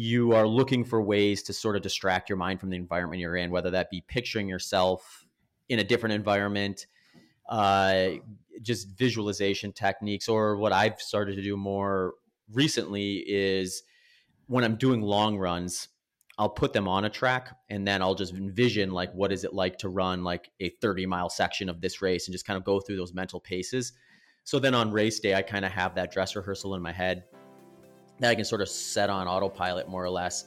you are looking for ways to sort of distract your mind from the environment you're in, whether that be picturing yourself in a different environment, uh, just visualization techniques, or what I've started to do more recently is when I'm doing long runs, I'll put them on a track and then I'll just envision like what is it like to run like a 30 mile section of this race and just kind of go through those mental paces. So then on race day, I kind of have that dress rehearsal in my head that I can sort of set on autopilot more or less.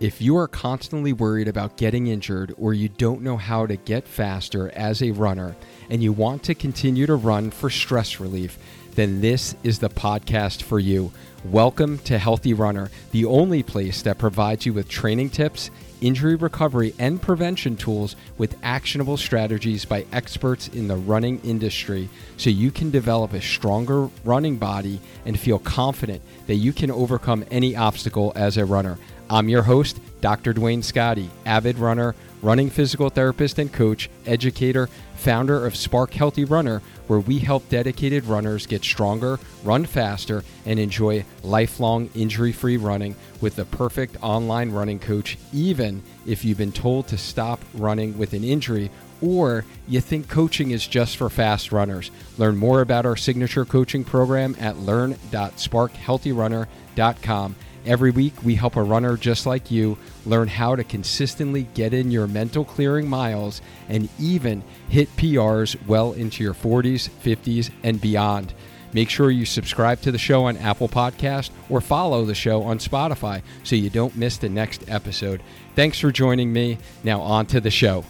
If you are constantly worried about getting injured or you don't know how to get faster as a runner and you want to continue to run for stress relief, then this is the podcast for you. Welcome to Healthy Runner, the only place that provides you with training tips injury recovery, and prevention tools with actionable strategies by experts in the running industry so you can develop a stronger running body and feel confident that you can overcome any obstacle as a runner. I'm your host, Dr. Duane Scotti, avid runner, running physical therapist and coach, educator, founder of Spark Healthy Runner, where we help dedicated runners get stronger, run faster, and enjoy lifelong injury free running with the perfect online running coach, even if you've been told to stop running with an injury or you think coaching is just for fast runners. Learn more about our signature coaching program at learn.sparkhealthyrunner.com. Every week, we help a runner just like you learn how to consistently get in your mental clearing miles and even hit PRs well into your 40s, 50s, and beyond. Make sure you subscribe to the show on Apple Podcast or follow the show on Spotify so you don't miss the next episode. Thanks for joining me. Now on to the show.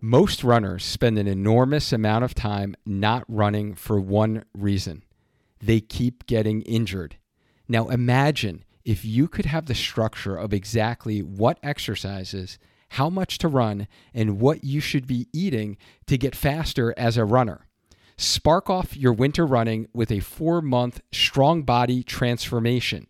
Most runners spend an enormous amount of time not running for one reason they keep getting injured. Now, imagine if you could have the structure of exactly what exercises, how much to run, and what you should be eating to get faster as a runner. Spark off your winter running with a four month strong body transformation.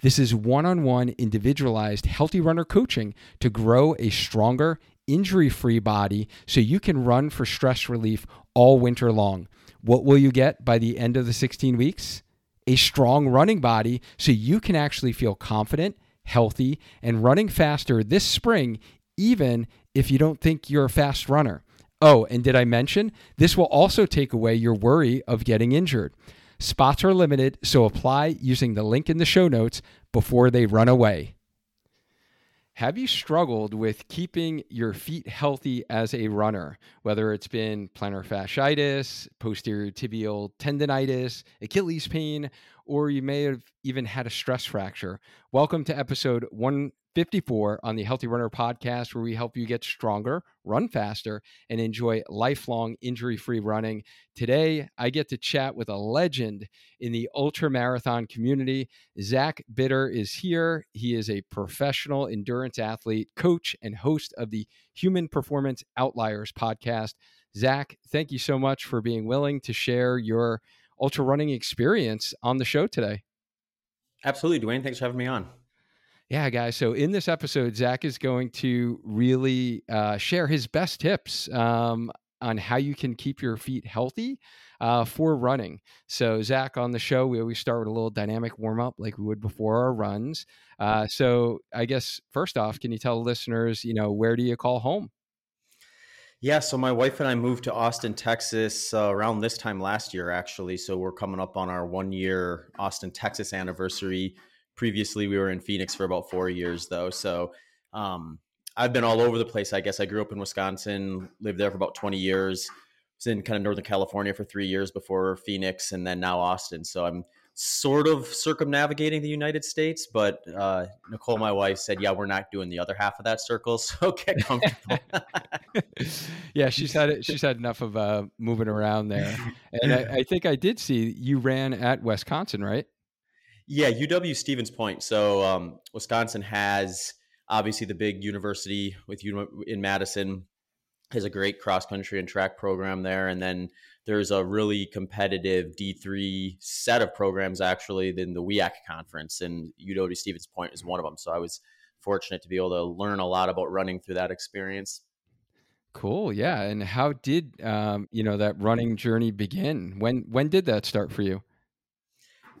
This is one on one individualized healthy runner coaching to grow a stronger, injury free body so you can run for stress relief all winter long. What will you get by the end of the 16 weeks? A strong running body so you can actually feel confident, healthy, and running faster this spring, even if you don't think you're a fast runner. Oh, and did I mention this will also take away your worry of getting injured? Spots are limited, so apply using the link in the show notes before they run away. Have you struggled with keeping your feet healthy as a runner, whether it's been plantar fasciitis, posterior tibial tendonitis, Achilles pain, or you may have even had a stress fracture? Welcome to episode 154 on the Healthy Runner podcast, where we help you get stronger, run faster, and enjoy lifelong injury free running. Today, I get to chat with a legend in the ultra marathon community. Zach Bitter is here. He is a professional endurance athlete, coach, and host of the Human Performance Outliers podcast. Zach, thank you so much for being willing to share your ultra running experience on the show today. Absolutely, Duane. Thanks for having me on. Yeah, guys. So in this episode, Zach is going to really uh, share his best tips um, on how you can keep your feet healthy uh, for running. So, Zach, on the show, we always start with a little dynamic warm up like we would before our runs. Uh, so, I guess first off, can you tell listeners, you know, where do you call home? Yeah, so my wife and I moved to Austin, Texas uh, around this time last year, actually. So we're coming up on our one year Austin, Texas anniversary previously we were in Phoenix for about four years though. So um, I've been all over the place. I guess I grew up in Wisconsin, lived there for about 20 years. Was in kind of Northern California for three years before Phoenix, and then now Austin. So I'm sort of circumnavigating the United States. But uh, Nicole, my wife, said, "Yeah, we're not doing the other half of that circle, so get comfortable." yeah, she's had she's had enough of uh, moving around there, and I, I think I did see you ran at Wisconsin, right? Yeah, UW Stevens Point. So um, Wisconsin has obviously the big university with you in Madison has a great cross country and track program there, and then there's a really competitive D3 set of programs actually in the WIAC conference, and UW Stevens Point is one of them. So I was fortunate to be able to learn a lot about running through that experience. Cool, yeah. And how did um, you know that running journey begin? When when did that start for you?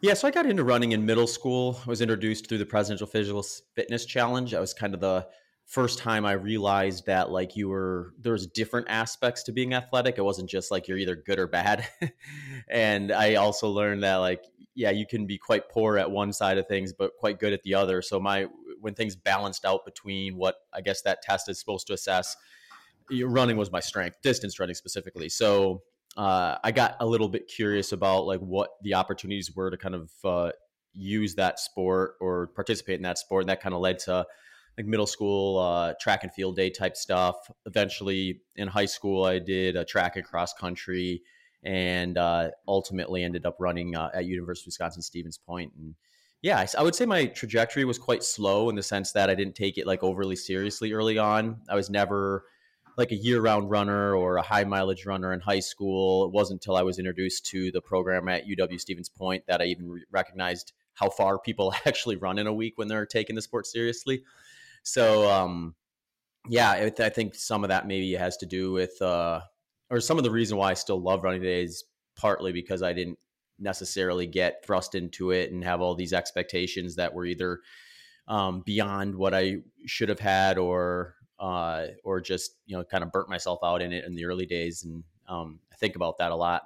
Yeah, so I got into running in middle school. I was introduced through the Presidential Physical Fitness Challenge. That was kind of the first time I realized that like you were there's different aspects to being athletic. It wasn't just like you're either good or bad. and I also learned that like yeah, you can be quite poor at one side of things but quite good at the other. So my when things balanced out between what I guess that test is supposed to assess, running was my strength, distance running specifically. So uh, I got a little bit curious about like what the opportunities were to kind of uh, use that sport or participate in that sport, and that kind of led to like middle school uh, track and field day type stuff. Eventually, in high school, I did a track and cross country, and uh, ultimately ended up running uh, at University of Wisconsin Stevens Point. And yeah, I, I, would say my trajectory was quite slow in the sense that I didn't take it like overly seriously early on. I was never like a year round runner or a high mileage runner in high school. It wasn't until I was introduced to the program at UW Stevens Point that I even re- recognized how far people actually run in a week when they're taking the sport seriously. So, um, yeah, it, I think some of that maybe has to do with, uh, or some of the reason why I still love running today is partly because I didn't necessarily get thrust into it and have all these expectations that were either um, beyond what I should have had or uh, or just you know kind of burnt myself out in it in the early days, and um, I think about that a lot.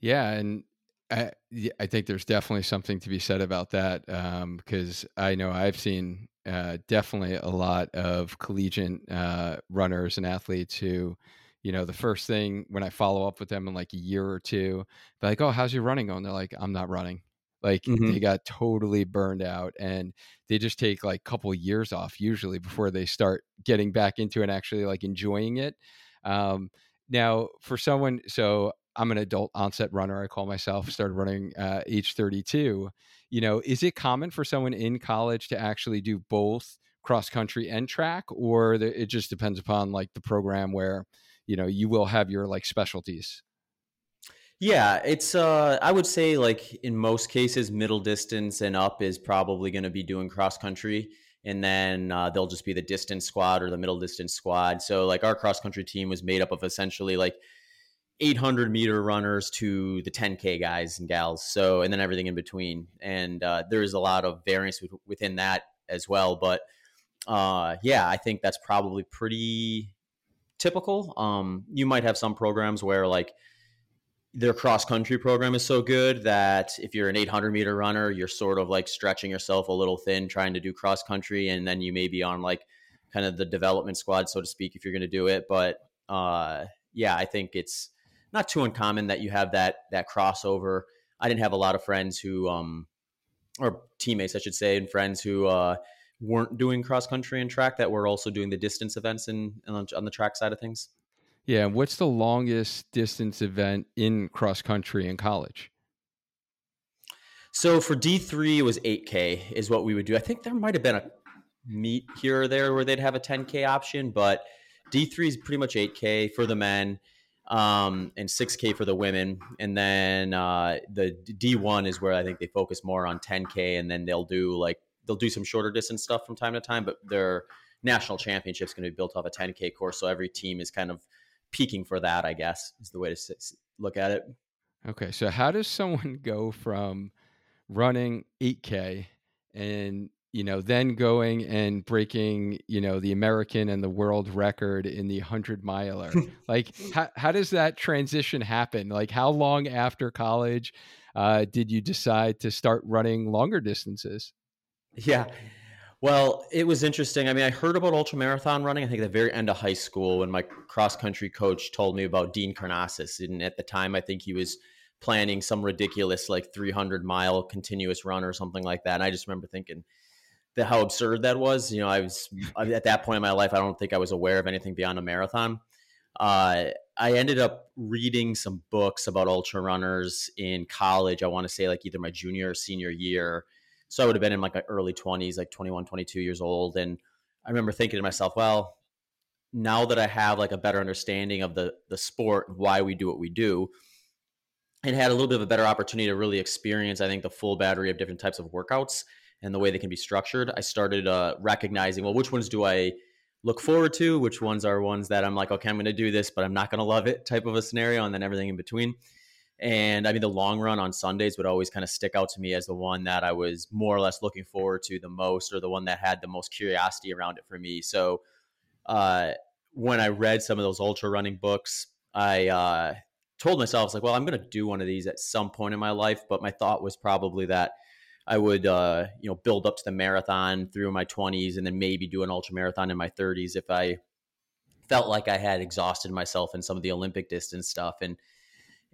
Yeah, and I I think there's definitely something to be said about that because um, I know I've seen uh, definitely a lot of collegiate uh, runners and athletes who. You know, the first thing when I follow up with them in like a year or two, they're like, "Oh, how's your running going?" They're like, "I'm not running." Like mm-hmm. they got totally burned out and they just take like a couple years off usually before they start getting back into and actually like enjoying it. Um, now for someone, so I'm an adult onset runner. I call myself. Started running uh, age 32. You know, is it common for someone in college to actually do both cross country and track, or the, it just depends upon like the program where you know you will have your like specialties? Yeah, it's uh I would say like in most cases middle distance and up is probably going to be doing cross country and then uh, they'll just be the distance squad or the middle distance squad. So like our cross country team was made up of essentially like 800 meter runners to the 10k guys and gals. So and then everything in between. And uh, there's a lot of variance within that as well, but uh, yeah, I think that's probably pretty typical. Um, you might have some programs where like their cross country program is so good that if you're an 800 meter runner, you're sort of like stretching yourself a little thin trying to do cross country, and then you may be on like kind of the development squad, so to speak, if you're going to do it. But uh, yeah, I think it's not too uncommon that you have that that crossover. I didn't have a lot of friends who, um, or teammates, I should say, and friends who uh, weren't doing cross country and track that were also doing the distance events and on the track side of things. Yeah. What's the longest distance event in cross country in college? So for D3, it was 8K, is what we would do. I think there might have been a meet here or there where they'd have a 10K option, but D3 is pretty much 8K for the men um, and 6K for the women. And then uh, the D1 is where I think they focus more on 10K, and then they'll do like, they'll do some shorter distance stuff from time to time, but their national championship is going to be built off a 10K course. So every team is kind of peaking for that, I guess, is the way to look at it. Okay. So, how does someone go from running 8K and you know, then going and breaking, you know, the American and the world record in the 100 miler. like, how, how does that transition happen? Like, how long after college uh, did you decide to start running longer distances? Yeah. Well, it was interesting. I mean, I heard about ultra marathon running. I think at the very end of high school when my cross country coach told me about Dean Karnazes, and at the time, I think he was planning some ridiculous like 300 mile continuous run or something like that. And I just remember thinking that how absurd that was. You know, I was at that point in my life, I don't think I was aware of anything beyond a marathon. Uh, I ended up reading some books about ultra runners in college. I want to say like either my junior or senior year so I would have been in like my early 20s, like 21, 22 years old. And I remember thinking to myself, well, now that I have like a better understanding of the the sport, why we do what we do, and had a little bit of a better opportunity to really experience, I think, the full battery of different types of workouts and the way they can be structured. I started uh, recognizing, well, which ones do I look forward to? Which ones are ones that I'm like, okay, I'm going to do this, but I'm not going to love it, type of a scenario, and then everything in between. And I mean, the long run on Sundays would always kind of stick out to me as the one that I was more or less looking forward to the most, or the one that had the most curiosity around it for me. So, uh, when I read some of those ultra running books, I uh, told myself, like, well, I'm going to do one of these at some point in my life. But my thought was probably that I would, uh, you know, build up to the marathon through my 20s and then maybe do an ultra marathon in my 30s if I felt like I had exhausted myself in some of the Olympic distance stuff. And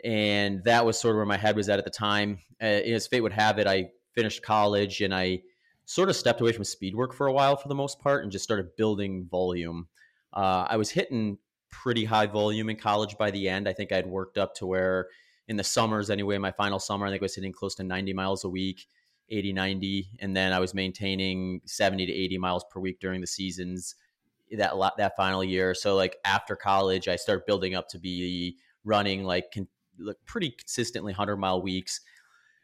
and that was sort of where my head was at at the time. Uh, as fate would have it, I finished college and I sort of stepped away from speed work for a while for the most part and just started building volume. Uh, I was hitting pretty high volume in college by the end. I think I'd worked up to where in the summers anyway, my final summer, I think I was hitting close to 90 miles a week, 80, 90. And then I was maintaining 70 to 80 miles per week during the seasons that that final year. So like after college, I started building up to be running like, con- like pretty consistently 100 mile weeks.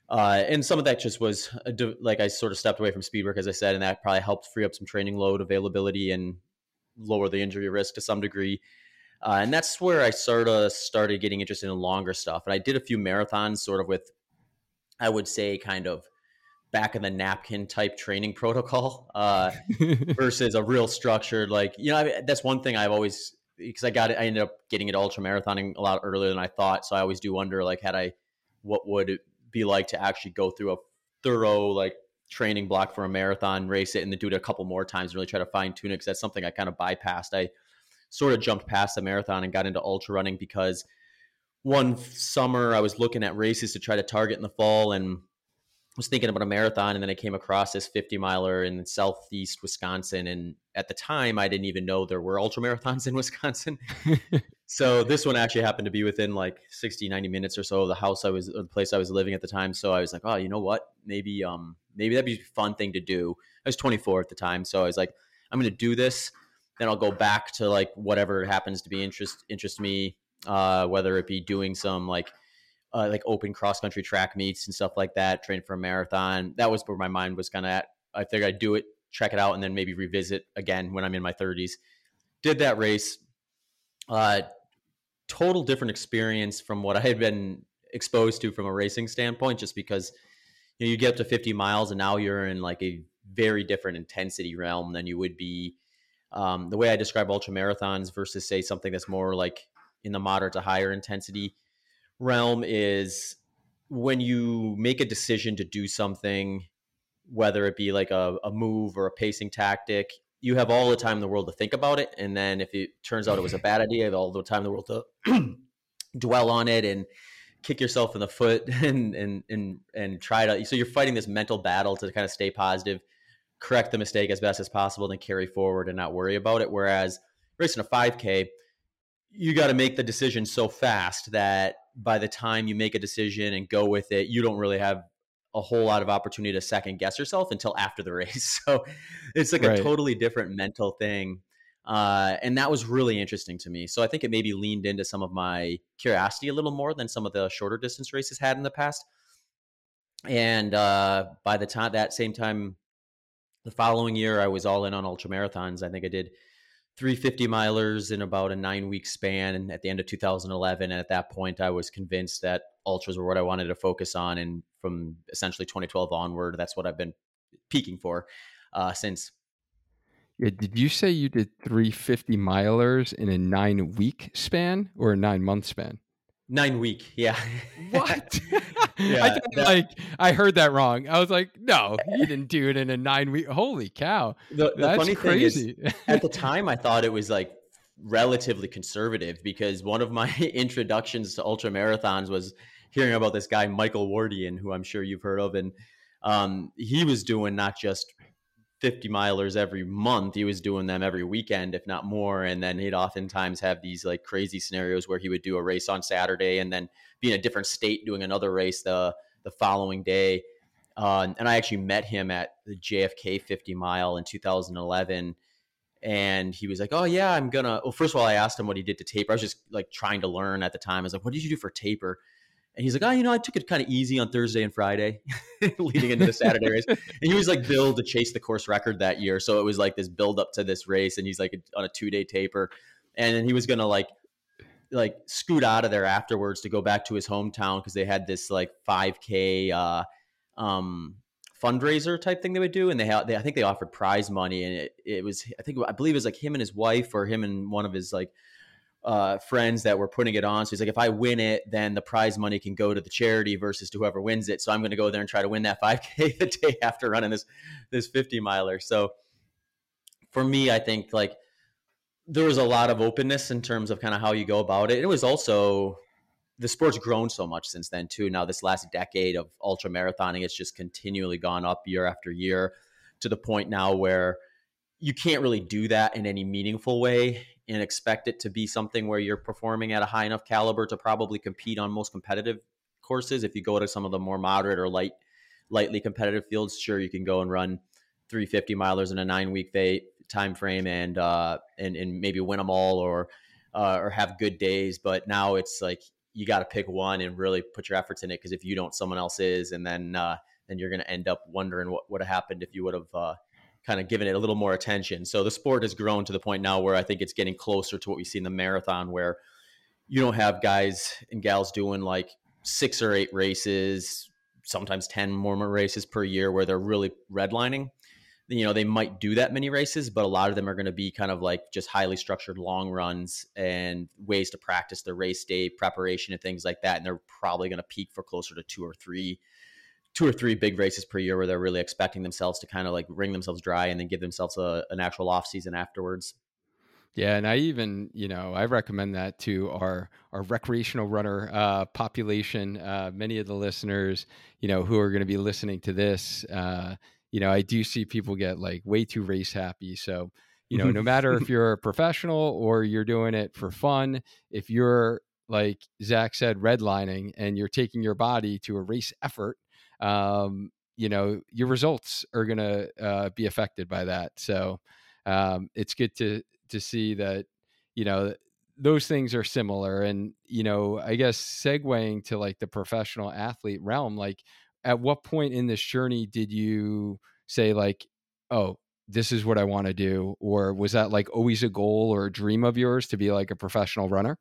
Uh, and some of that just was like I sort of stepped away from speed work, as I said, and that probably helped free up some training load availability and lower the injury risk to some degree. Uh, and that's where I sort of started getting interested in longer stuff. And I did a few marathons, sort of with, I would say, kind of back in the napkin type training protocol uh, versus a real structured, like you know, I, that's one thing I've always because I got it. I ended up getting it ultra marathoning a lot earlier than I thought. So I always do wonder, like, had I, what would it be like to actually go through a thorough like training block for a marathon, race it, and then do it a couple more times and really try to fine tune it because that's something I kind of bypassed. I sort of jumped past the marathon and got into ultra running because one summer I was looking at races to try to target in the fall and was thinking about a marathon and then I came across this 50 miler in southeast Wisconsin and at the time I didn't even know there were ultra marathons in Wisconsin. so this one actually happened to be within like 60 90 minutes or so of the house I was or the place I was living at the time so I was like oh you know what maybe um maybe that'd be a fun thing to do. I was 24 at the time so I was like I'm going to do this then I'll go back to like whatever happens to be interest interest me uh whether it be doing some like uh, like open cross country track meets and stuff like that, train for a marathon. That was where my mind was kind of at. I figured I'd do it, check it out, and then maybe revisit again when I'm in my 30s. Did that race. Uh, total different experience from what I had been exposed to from a racing standpoint, just because you know you get up to 50 miles and now you're in like a very different intensity realm than you would be. Um, the way I describe ultra marathons versus say something that's more like in the moderate to higher intensity realm is when you make a decision to do something, whether it be like a, a move or a pacing tactic, you have all the time in the world to think about it. And then if it turns out it was a bad idea, all the time in the world to dwell on it and kick yourself in the foot and and and and try to so you're fighting this mental battle to kind of stay positive correct the mistake as best as possible then carry forward and not worry about it whereas racing a 5k you got to make the decision so fast that by the time you make a decision and go with it, you don't really have a whole lot of opportunity to second guess yourself until after the race. So it's like right. a totally different mental thing. Uh, and that was really interesting to me. So I think it maybe leaned into some of my curiosity a little more than some of the shorter distance races had in the past. And uh, by the time that same time, the following year, I was all in on ultra marathons. I think I did 350 milers in about a nine week span and at the end of 2011 and at that point i was convinced that ultras were what i wanted to focus on and from essentially 2012 onward that's what i've been peaking for uh, since yeah, did you say you did 350 milers in a nine week span or a nine month span Nine week, yeah. What? yeah, I that, like I heard that wrong. I was like, no, he didn't do it in a nine week. Holy cow! The, the That's funny crazy. thing is, at the time, I thought it was like relatively conservative because one of my introductions to ultra marathons was hearing about this guy Michael Wardian, who I'm sure you've heard of, and um, he was doing not just 50 milers every month. He was doing them every weekend, if not more. And then he'd oftentimes have these like crazy scenarios where he would do a race on Saturday and then be in a different state doing another race the the following day. Uh, and I actually met him at the JFK 50 mile in 2011. And he was like, "Oh yeah, I'm gonna." Well, first of all, I asked him what he did to taper. I was just like trying to learn at the time. I was like, "What did you do for taper?" And he's like, oh, you know, I took it kind of easy on Thursday and Friday leading into the Saturday race. And he was like billed to chase the course record that year. So it was like this build up to this race. And he's like on a two day taper. And then he was going to like like scoot out of there afterwards to go back to his hometown because they had this like 5K uh, um, fundraiser type thing they would do, and they had they, I think they offered prize money, and it, it was I think I believe it was like him and his wife or him and one of his like uh, friends that were putting it on. So he's like, if I win it, then the prize money can go to the charity versus to whoever wins it. So I'm going to go there and try to win that 5K the day after running this this 50 miler. So for me, I think like there was a lot of openness in terms of kind of how you go about it. It was also the sport's grown so much since then too. Now this last decade of ultra marathoning, it's just continually gone up year after year to the point now where you can't really do that in any meaningful way and expect it to be something where you're performing at a high enough caliber to probably compete on most competitive courses. If you go to some of the more moderate or light, lightly competitive fields, sure you can go and run 350 milers in a nine week time frame and uh, and and maybe win them all or uh, or have good days. But now it's like you got to pick one and really put your efforts in it because if you don't, someone else is, and then uh, then you're going to end up wondering what would have happened if you would have uh, kind of given it a little more attention. So the sport has grown to the point now where I think it's getting closer to what we see in the marathon, where you don't have guys and gals doing like six or eight races, sometimes 10 more races per year where they're really redlining. You know, they might do that many races, but a lot of them are going to be kind of like just highly structured long runs and ways to practice their race day preparation and things like that. And they're probably going to peak for closer to two or three two or three big races per year where they're really expecting themselves to kind of like wring themselves dry and then give themselves a, an actual off season afterwards. Yeah, and I even, you know, I recommend that to our our recreational runner uh, population. Uh, many of the listeners, you know, who are going to be listening to this, uh, you know, I do see people get like way too race happy. So, you know, no matter if you're a professional or you're doing it for fun, if you're like Zach said, redlining, and you're taking your body to a race effort, um, you know, your results are going to uh, be affected by that. So um, it's good to to see that, you know, those things are similar. And you know, I guess segueing to like the professional athlete realm, like at what point in this journey did you say like, oh, this is what I want to do, or was that like always a goal or a dream of yours to be like a professional runner?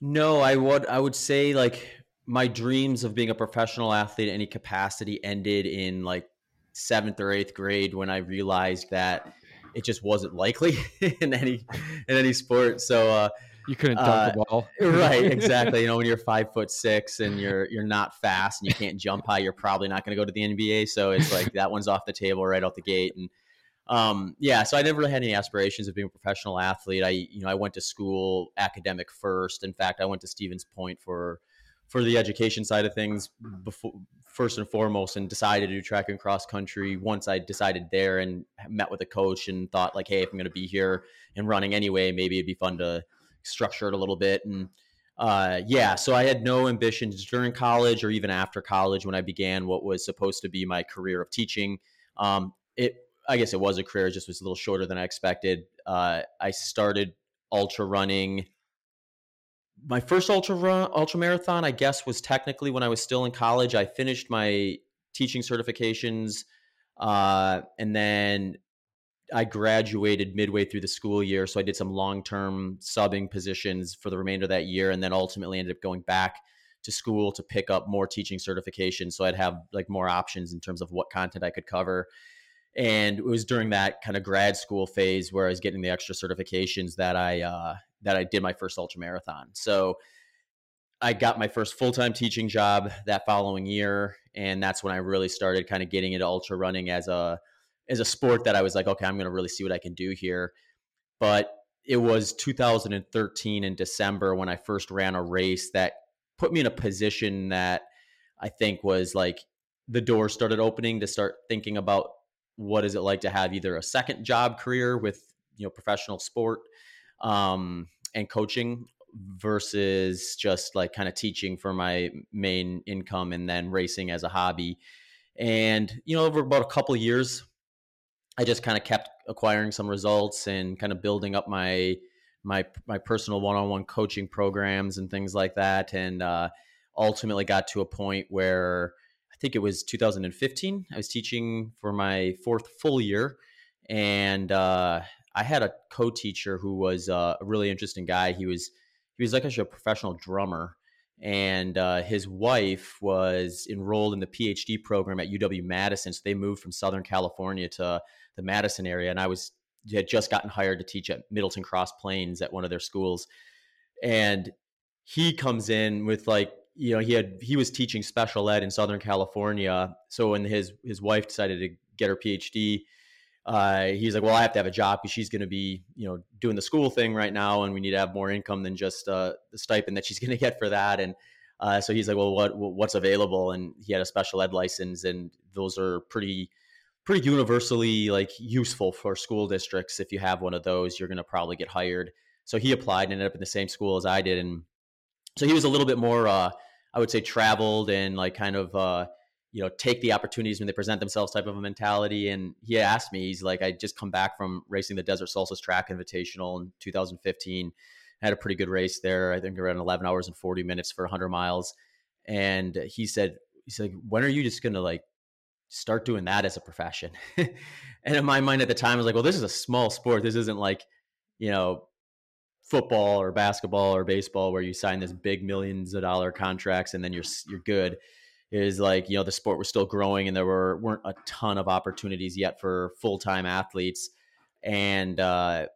No, I would I would say like my dreams of being a professional athlete in any capacity ended in like seventh or eighth grade when I realized that it just wasn't likely in any in any sport. So uh, you couldn't dunk uh, the ball, right? Exactly. You know, when you're five foot six and you're you're not fast and you can't jump high, you're probably not going to go to the NBA. So it's like that one's off the table right out the gate. And um, yeah, so I never really had any aspirations of being a professional athlete. I you know I went to school academic first. In fact, I went to Stevens Point for for the education side of things before first and foremost and decided to do track and cross country once I decided there and met with a coach and thought like hey if I'm going to be here and running anyway maybe it'd be fun to structure it a little bit. And uh, yeah so I had no ambitions during college or even after college when I began what was supposed to be my career of teaching. Um, it I guess it was a career it just was a little shorter than I expected. Uh, I started ultra running my first ultra run, ultra marathon, I guess, was technically when I was still in college. I finished my teaching certifications, uh, and then I graduated midway through the school year. So I did some long term subbing positions for the remainder of that year, and then ultimately ended up going back to school to pick up more teaching certifications. So I'd have like more options in terms of what content I could cover. And it was during that kind of grad school phase where I was getting the extra certifications that I uh, that I did my first ultra marathon. So I got my first full time teaching job that following year, and that's when I really started kind of getting into ultra running as a as a sport that I was like, okay, I'm going to really see what I can do here. But it was 2013 in December when I first ran a race that put me in a position that I think was like the door started opening to start thinking about what is it like to have either a second job career with you know professional sport um, and coaching versus just like kind of teaching for my main income and then racing as a hobby. And, you know, over about a couple years, I just kind of kept acquiring some results and kind of building up my my my personal one-on-one coaching programs and things like that and uh, ultimately got to a point where I think it was 2015 I was teaching for my fourth full year and uh, I had a co-teacher who was uh, a really interesting guy. He was he was like actually a professional drummer and uh, his wife was enrolled in the PhD program at UW Madison. So they moved from Southern California to the Madison area, and I was had just gotten hired to teach at Middleton Cross Plains at one of their schools, and he comes in with like you know he had he was teaching special ed in Southern California. So when his his wife decided to get her PhD. Uh, he's like, well, I have to have a job because she's going to be, you know, doing the school thing right now, and we need to have more income than just uh, the stipend that she's going to get for that. And uh, so he's like, well, what what's available? And he had a special ed license, and those are pretty pretty universally like useful for school districts. If you have one of those, you're going to probably get hired. So he applied and ended up in the same school as I did, and so he was a little bit more, uh, I would say, traveled and like kind of uh, you know take the opportunities when they present themselves type of a mentality. And he asked me he's like i just come back from racing the desert solstice track invitational in 2015 I had a pretty good race there. I think around 11 hours and 40 minutes for 100 miles. And he said he's like when are you just gonna like start doing that as a profession? And in my mind at the time i was like well this is a small sport. This isn't like you know football or basketball or baseball where you sign this big millions of dollar contracts and then you're you're good is like you know the sport was still growing and there were weren't a ton of opportunities yet for full-time athletes. And uh,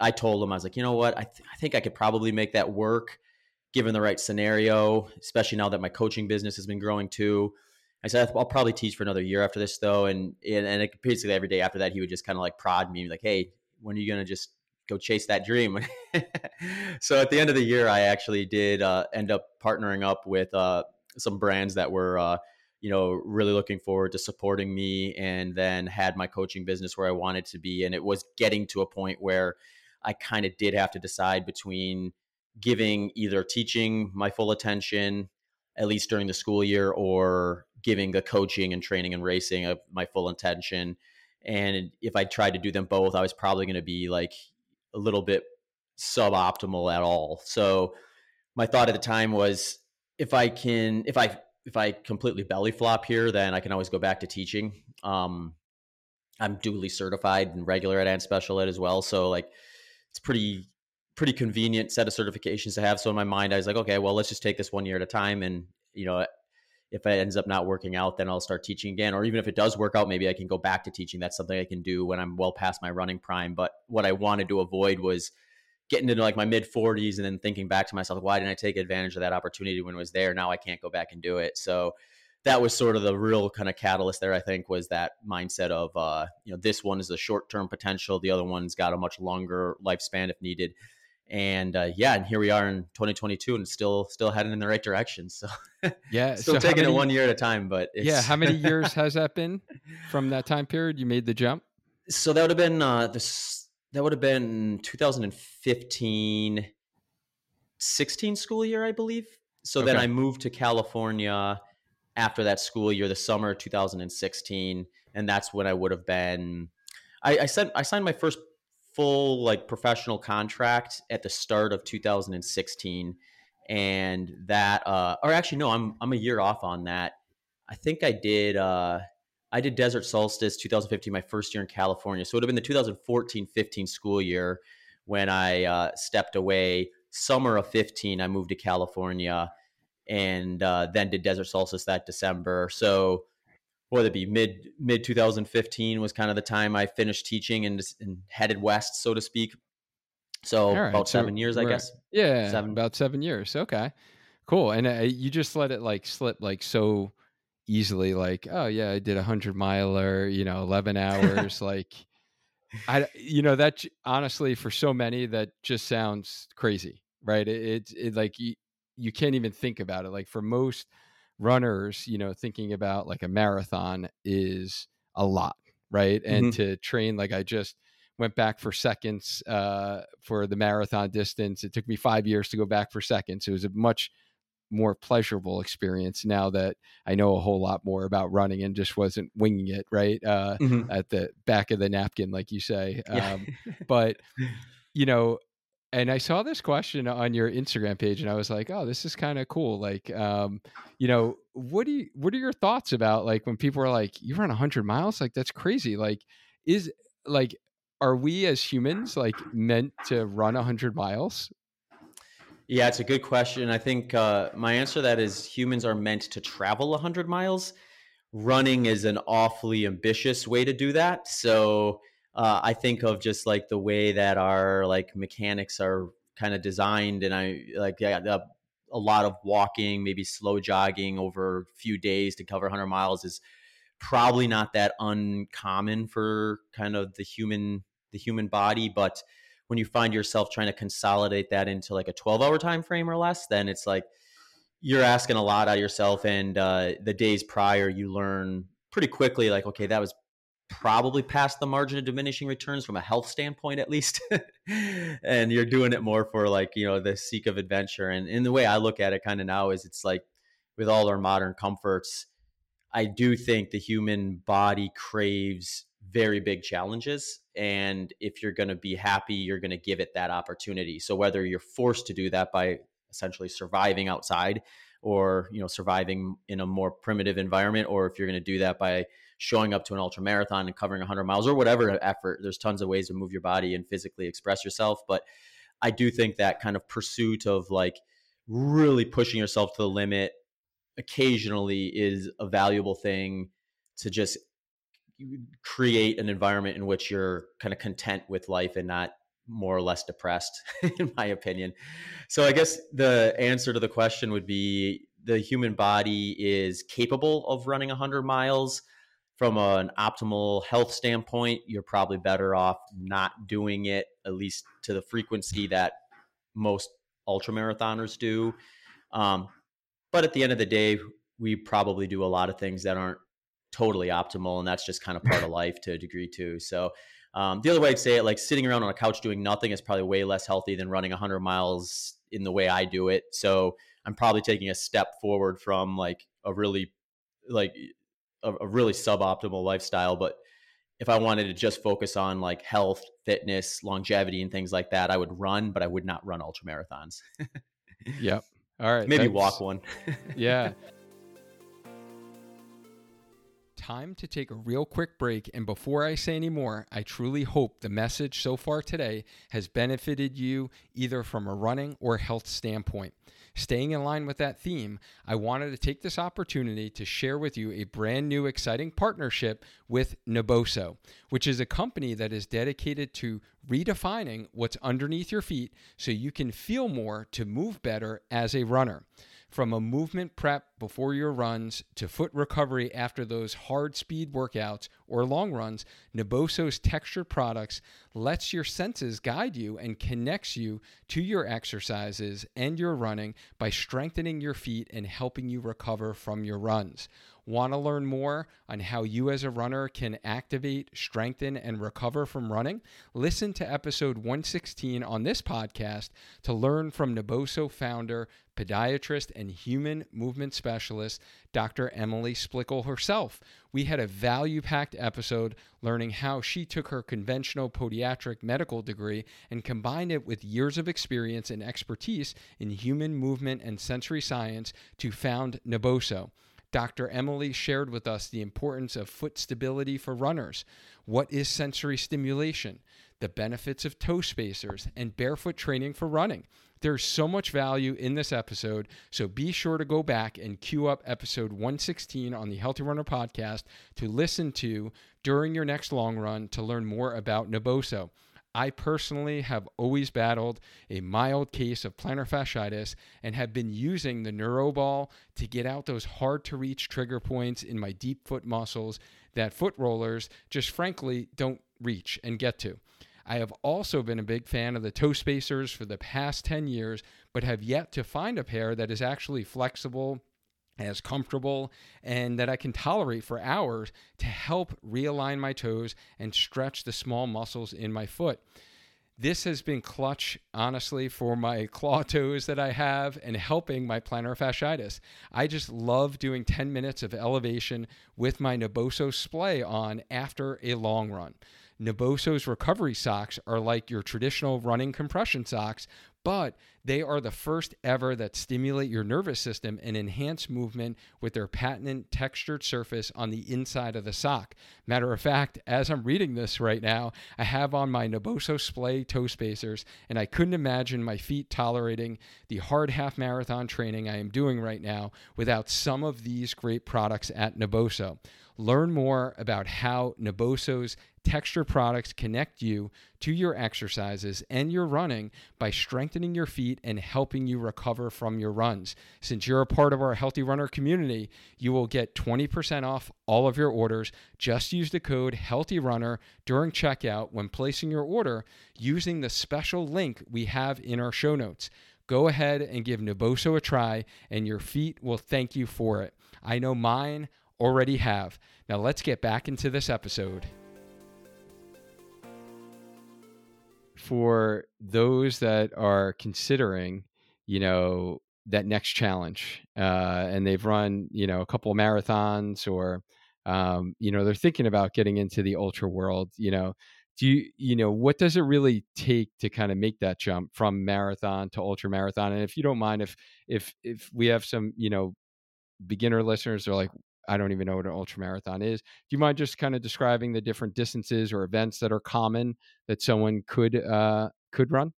i told him i was like you know what? I, th- I think i could probably make that work given the right scenario especially now that my coaching business has been growing too. I said i'll probably teach for another year after this though. And and, and it, basically every day after that he would just kind of like prod me like hey when are you going to just go chase that dream? So at the end of the year i actually did uh, end up partnering up with uh, some brands that were uh, you know really looking forward to supporting me and then had my coaching business where i wanted to be and it was getting to a point where i kind of did have to decide between giving either teaching my full attention at least during the school year or giving the coaching and training and racing of my full attention. And if i tried to do them both i was probably going to be like a little bit suboptimal at all. So my thought at the time was if I can, if I if I completely belly flop here, then I can always go back to teaching. Um, I'm duly certified and regular ed and special ed as well, so like it's pretty pretty convenient set of certifications to have. So in my mind, I was like, okay, well, let's just take this one year at a time, and you know, if it ends up not working out, then I'll start teaching again. Or even if it does work out, maybe I can go back to teaching. That's something I can do when I'm well past my running prime. But what I wanted to avoid was getting into like my mid 40s and then thinking back to myself, why didn't I take advantage of that opportunity when it was there? Now I can't go back and do it. So that was sort of the real kind of catalyst there. I think was that mindset of uh, you know this one is a short term potential, the other one's got a much longer lifespan if needed. And uh, yeah, and here we are in 2022, and still still heading in the right direction. So yeah, still so taking many, it one year at a time. But yeah, how many years has that been from that time period you made the jump? So that would have been uh, this that would have been 2015 16 school year i believe so okay. then i moved to california after that school year the summer 2016 and that's when i would have been i i sent i signed my first full like professional contract at the start of 2016 and that uh or actually no i'm i'm a year off on that i think i did uh I did Desert Solstice 2015, my first year in California. So it would have been the 2014 15 school year when I uh, stepped away. Summer of 15, I moved to California and uh, then did Desert Solstice that December. So whether it be mid mid 2015 was kind of the time I finished teaching and, and headed west, so to speak. So right, about so seven years, I guess. Yeah, seven. about seven years. Okay, cool. And uh, you just let it like slip like so easily like oh yeah i did a hundred miler you know 11 hours like i you know that honestly for so many that just sounds crazy right? It, it, it like you, you can't even think about it like for most runners you know thinking about like a marathon is a lot right? And mm-hmm. to train like i just went back for seconds uh, for the marathon distance. It took me five years to go back for seconds. It was a much more pleasurable experience now that I know a whole lot more about running and just wasn't winging it right uh, mm-hmm. at the back of the napkin, like you say. Yeah. Um, but you know, and I saw this question on your Instagram page, and I was like, "Oh, this is kind of cool." Like, um, you know, what do you, what are your thoughts about like when people are like, "You run a hundred miles? Like, that's crazy!" Like, is like, are we as humans like meant to run a hundred miles? Yeah, it's a good question. I think uh, my answer to that is humans are meant to travel 100 miles. Running is an awfully ambitious way to do that. So uh, I think of just like the way that our like mechanics are kind of designed, and I like yeah, a lot of walking, maybe slow jogging over a few days to cover 100 miles is probably not that uncommon for kind of the human the human body, but when you find yourself trying to consolidate that into like a 12 hour time frame or less then it's like you're asking a lot out of yourself and uh, the days prior you learn pretty quickly like okay that was probably past the margin of diminishing returns from a health standpoint at least. And you're doing it more for like you know the seek of adventure and in the way i look at it kind of now is it's like with all our modern comforts i do think the human body craves very big challenges. And if you're going to be happy, you're going to give it that opportunity. So whether you're forced to do that by essentially surviving outside or, you know, surviving in a more primitive environment, or if you're going to do that by showing up to an ultra marathon and covering 100 miles or whatever effort, there's tons of ways to move your body and physically express yourself. But I do think that kind of pursuit of like really pushing yourself to the limit occasionally is a valuable thing to just create an environment in which you're kind of content with life and not more or less depressed in my opinion. So i guess the answer to the question would be the human body is capable of running 100 miles. From an optimal health standpoint you're probably better off not doing it at least to the frequency that most ultramarathoners do. Um, but at the end of the day we probably do a lot of things that aren't totally optimal and that's just kind of part of life to a degree too. So um, the other way i'd say it like sitting around on a couch doing nothing is probably way less healthy than running 100 miles in the way i do it. So i'm probably taking a step forward from like a really like a, a really suboptimal lifestyle but if i wanted to just focus on like health fitness longevity and things like that i would run but i would not run ultra marathons yep. All right maybe walk one. Yeah time to take a real quick break. And before I say any more, I truly hope the message so far today has benefited you either from a running or health standpoint. Staying in line with that theme, I wanted to take this opportunity to share with you a brand new exciting partnership with Naboso, which is a company that is dedicated to redefining what's underneath your feet so you can feel more to move better as a runner. From a movement prep before your runs to foot recovery after those hard speed workouts or long runs, Naboso's textured products lets your senses guide you and connects you to your exercises and your running by strengthening your feet and helping you recover from your runs. Want to learn more on how you as a runner can activate, strengthen, and recover from running? Listen to episode 116 on this podcast to learn from Naboso founder, podiatrist, and human movement specialist, Dr. Emily Splichal herself. We had a value packed episode learning how she took her conventional podiatric medical degree and combined it with years of experience and expertise in human movement and sensory science to found Naboso. Dr. Emily shared with us the importance of foot stability for runners. What is sensory stimulation? The benefits of toe spacers and barefoot training for running. There's so much value in this episode, so be sure to go back and queue up episode 116 on the Healthy Runner podcast to listen to during your next long run to learn more about Naboso. I personally have always battled a mild case of plantar fasciitis and have been using the NeuroBall to get out those hard to reach trigger points in my deep foot muscles that foot rollers just frankly don't reach and get to. I have also been a big fan of the toe spacers for the past 10 years, but have yet to find a pair that is actually flexible as comfortable and that I can tolerate for hours to help realign my toes and stretch the small muscles in my foot. This has been clutch, honestly, for my claw toes that I have and helping my plantar fasciitis. I just love doing 10 minutes of elevation with my Naboso splay on after a long run. Naboso's recovery socks are like your traditional running compression socks, but They are the first ever that stimulate your nervous system and enhance movement with their patented textured surface on the inside of the sock. Matter of fact, as I'm reading this right now, I have on my Naboso Splay toe spacers, and I couldn't imagine my feet tolerating the hard half marathon training I am doing right now without some of these great products at Naboso. Learn more about how Naboso's texture products connect you to your exercises and your running by strengthening your feet and helping you recover from your runs. Since you're a part of our Healthy Runner community, you will get 20% off all of your orders. Just use the code Healthy Runner during checkout when placing your order using the special link we have in our show notes. Go ahead and give Naboso a try, and your feet will thank you for it. I know mine already have. Now let's get back into this episode. For those that are considering, you know, that next challenge, uh, and they've run, you know, a couple of marathons or, um, you know, they're thinking about getting into the ultra world, you know, do you, you know, what does it really take to kind of make that jump from marathon to ultra marathon? And if you don't mind, if, if, if we have some, you know, beginner listeners are like, I don't even know what an ultra marathon is. Do you mind just kind of describing the different distances or events that are common that someone could uh, could run?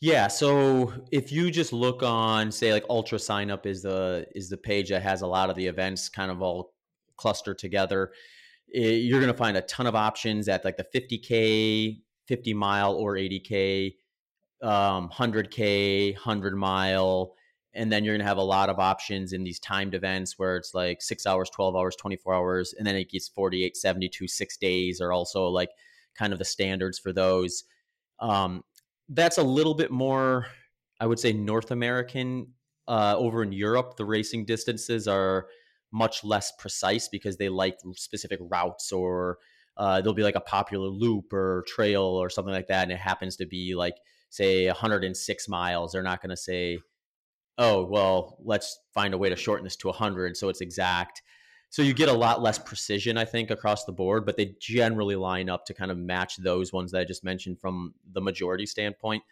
Yeah, so if you just look on, say, like UltraSignup is the is the page that has a lot of the events kind of all clustered together. It, eh, you're going to find a ton of options at like the 50k, 50 mile or 80k, um, 100k, 100 mile and then you're going to have a lot of options in these timed events where it's like six hours 12 hours 24 hours and then it gets 48 72 six days are also like kind of the standards for those. Um, that's a little bit more i would say north american uh, over in europe the racing distances are much less precise because they like specific routes or uh, there'll be like a popular loop or trail or something like that and it happens to be like say 106 miles. They're not going to say oh, well, let's find a way to shorten this to 100 so it's exact. So you get a lot less precision, I think, across the board, but they generally line up to kind of match those ones that I just mentioned from the majority standpoint.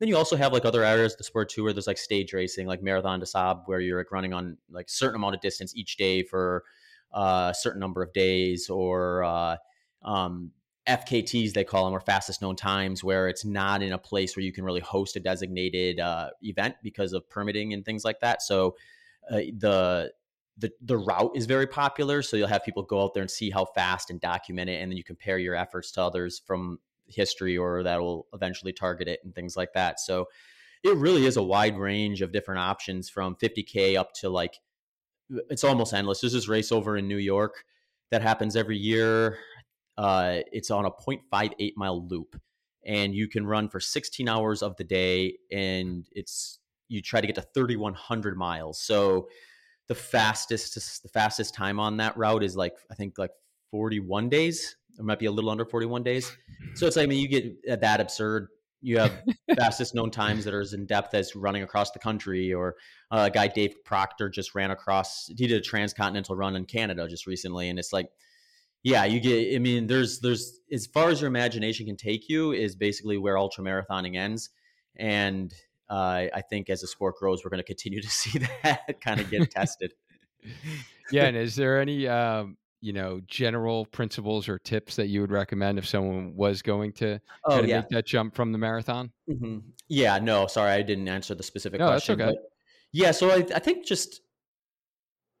Then you also have like other areas of the sport too, where there's like stage racing, like Marathon des Sables, where you're like running on like certain amount of distance each day for uh, a certain number of days, or uh, um, FKTs, they call them, or fastest known times, where it's not in a place where you can really host a designated uh, event because of permitting and things like that. So uh, the the the route is very popular. So you'll have people go out there and see how fast and document it, and then you compare your efforts to others from history, or that will eventually target it and things like that. So it really is a wide range of different options from 50k up to like it's almost endless. There's this race over in New York that happens every year. Uh, it's on a 0.58 mile loop, and you can run for 16 hours of the day, and it's you try to get to 3,100 miles. So the fastest the fastest time on that route is like I think like 41 days. It might be a little under 41 days. So it's like I mean you get that absurd. You have fastest known times that are as in depth as running across the country, or uh, a guy Dave Proctor just ran across. He did a transcontinental run in Canada just recently, and it's like yeah, you get. I mean, there's there's as far as your imagination can take you is basically where ultra marathoning ends, and uh, I think as the sport grows, we're going to continue to see that kind of get tested. yeah, and is there any um, you know general principles or tips that you would recommend if someone was going to oh, yeah. make that jump from the marathon? Mm-hmm. Yeah, no, sorry, I didn't answer the specific no, question. That's okay. yeah, so I, I think just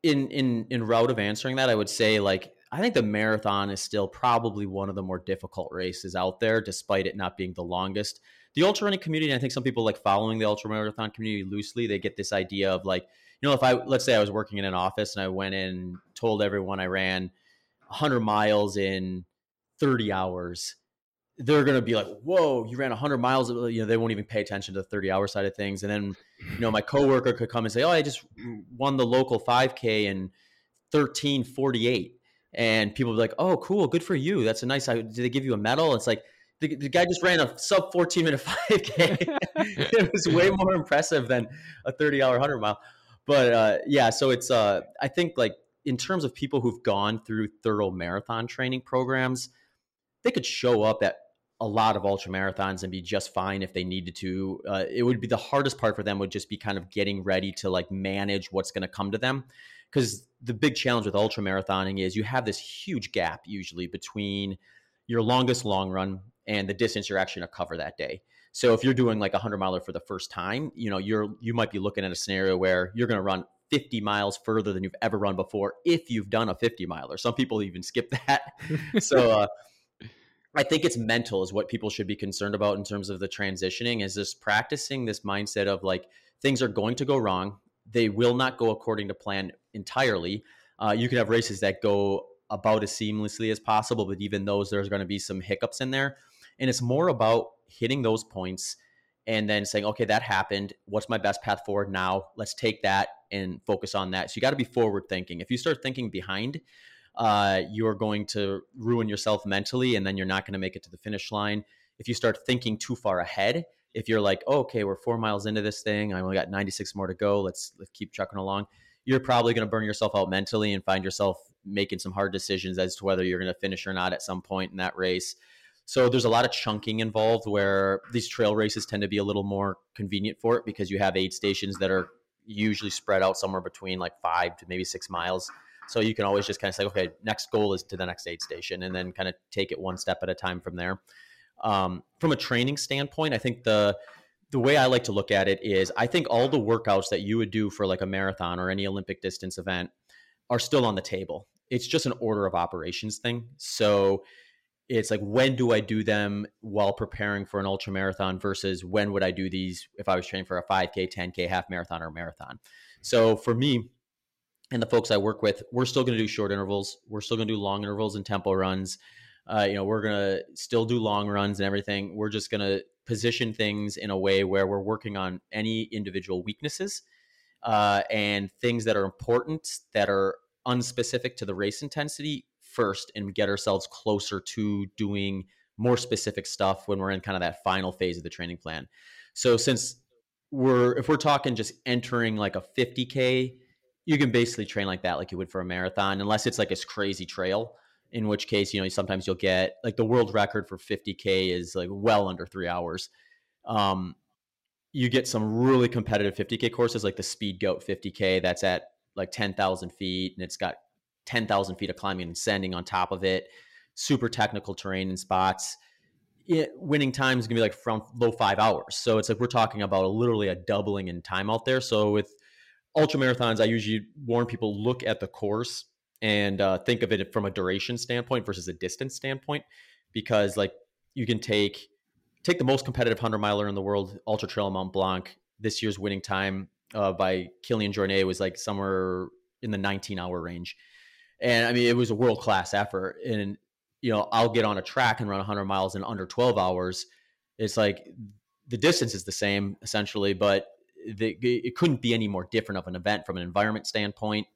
in in in route of answering that, I would say like I think the marathon is still probably one of the more difficult races out there, despite it not being the longest. The ultra running community, I think some people like following the ultra marathon community loosely. They get this idea of like, you know, if I let's say I was working in an office and I went in, told everyone I ran 100 miles in 30 hours, they're going to be like, "Whoa, you ran 100 miles!" You know, they won't even pay attention to the 30 hour side of things. And then, you know, my coworker could come and say, "Oh, I just won the local 5K in 1348." And people be like, "Oh, cool, good for you. That's a nice." I did they give you a medal? It's like the, the guy just ran a sub 14 minute 5K. it was way more impressive than a 30 hour 100 mile. But uh, yeah, so it's uh, I think like in terms of people who've gone through thorough marathon training programs, they could show up at a lot of ultra marathons and be just fine if they needed to. Uh, it would be the hardest part for them would just be kind of getting ready to like manage what's going to come to them. Because the big challenge with ultra marathoning is you have this huge gap usually between your longest long run and the distance you're actually going to cover that day. So if you're doing like a hundred miler for the first time, you know you're you might be looking at a scenario where you're going to run 50 miles further than you've ever run before if you've done a 50 miler. Some people even skip that. so uh, I think it's mental is what people should be concerned about in terms of the transitioning is just practicing this mindset of like things are going to go wrong. They will not go according to plan entirely. Uh, you can have races that go about as seamlessly as possible, but even those, there's going to be some hiccups in there. And it's more about hitting those points and then saying, okay, that happened. What's my best path forward now? Let's take that and focus on that. So you got to be forward thinking. If you start thinking behind, uh, you're going to ruin yourself mentally, and then you're not going to make it to the finish line. If you start thinking too far ahead, if you're like, oh, okay, we're four miles into this thing, I only got 96 more to go. Let's let's keep trucking along. You're probably going to burn yourself out mentally and find yourself making some hard decisions as to whether you're going to finish or not at some point in that race. So there's a lot of chunking involved where these trail races tend to be a little more convenient for it because you have aid stations that are usually spread out somewhere between like five to maybe six miles. So you can always just kind of say, okay, next goal is to the next aid station and then kind of take it one step at a time from there. Um, from a training standpoint, I think the the way I like to look at it is I think all the workouts that you would do for like a marathon or any Olympic distance event are still on the table. It's just an order of operations thing. So it's like when do I do them while preparing for an ultra marathon versus when would I do these if I was training for a 5K, 10K, half marathon, or marathon. So for me and the folks I work with, we're still going to do short intervals. We're still going to do long intervals and tempo runs. Uh, you know, we're going to still do long runs and everything. We're just going to position things in a way where we're working on any individual weaknesses uh, and things that are important that are unspecific to the race intensity first and get ourselves closer to doing more specific stuff when we're in kind of that final phase of the training plan. So since we're if we're talking just entering like a 50k, you can basically train like that like you would for a marathon unless it's like a crazy trail in which case you know sometimes you'll get like the world record for 50k is like well under 3 hours. Um you get some really competitive 50k courses like the Speedgoat 50k that's at like 10,000 feet and it's got 10,000 feet of climbing and ascending on top of it, super technical terrain and spots. It, winning time is going to be like from low five hours. So it's like we're talking about a, literally a doubling in time out there. So with ultra marathons, I usually warn people look at the course and uh, think of it from a duration standpoint versus a distance standpoint, because like you can take take the most competitive hundred miler in the world, Ultra Trail Mont Blanc. This year's winning time uh, by Kilian Jornet was like somewhere in the 19 hour range. And I mean, it was a world class effort. And, you know, I'll get on a track and run 100 miles in under 12 hours. It's like the distance is the same essentially, but the, it couldn't be any more different of an event from an environment standpoint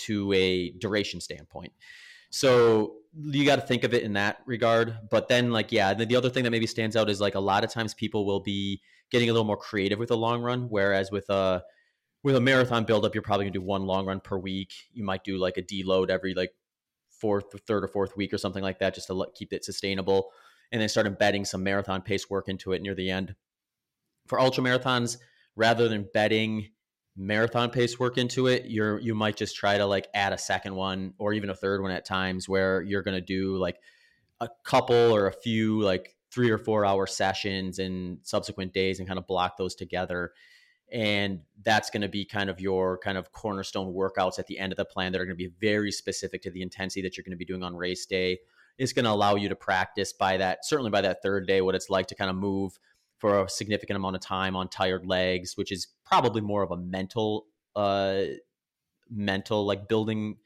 to a duration standpoint. So you got to think of it in that regard. But then, like, yeah, the, the other thing that maybe stands out is like a lot of times people will be getting a little more creative with the long run, whereas with a with a marathon buildup, you're probably gonna do one long run per week. You might do like a deload every like fourth, third or fourth week or something like that, just to let, keep it sustainable, and then start embedding some marathon pace work into it near the end. For ultra marathons, rather than betting marathon pace work into it, you're you might just try to like add a second one or even a third one at times where you're gonna do like a couple or a few like three or four hour sessions in subsequent days and kind of block those together. And that's going to be kind of your kind of cornerstone workouts at the end of the plan that are going to be very specific to the intensity that you're going to be doing on race day. It's going to allow you to practice by that certainly by that third day what it's like to kind of move for a significant amount of time on tired legs which is probably more of a mental uh mental like building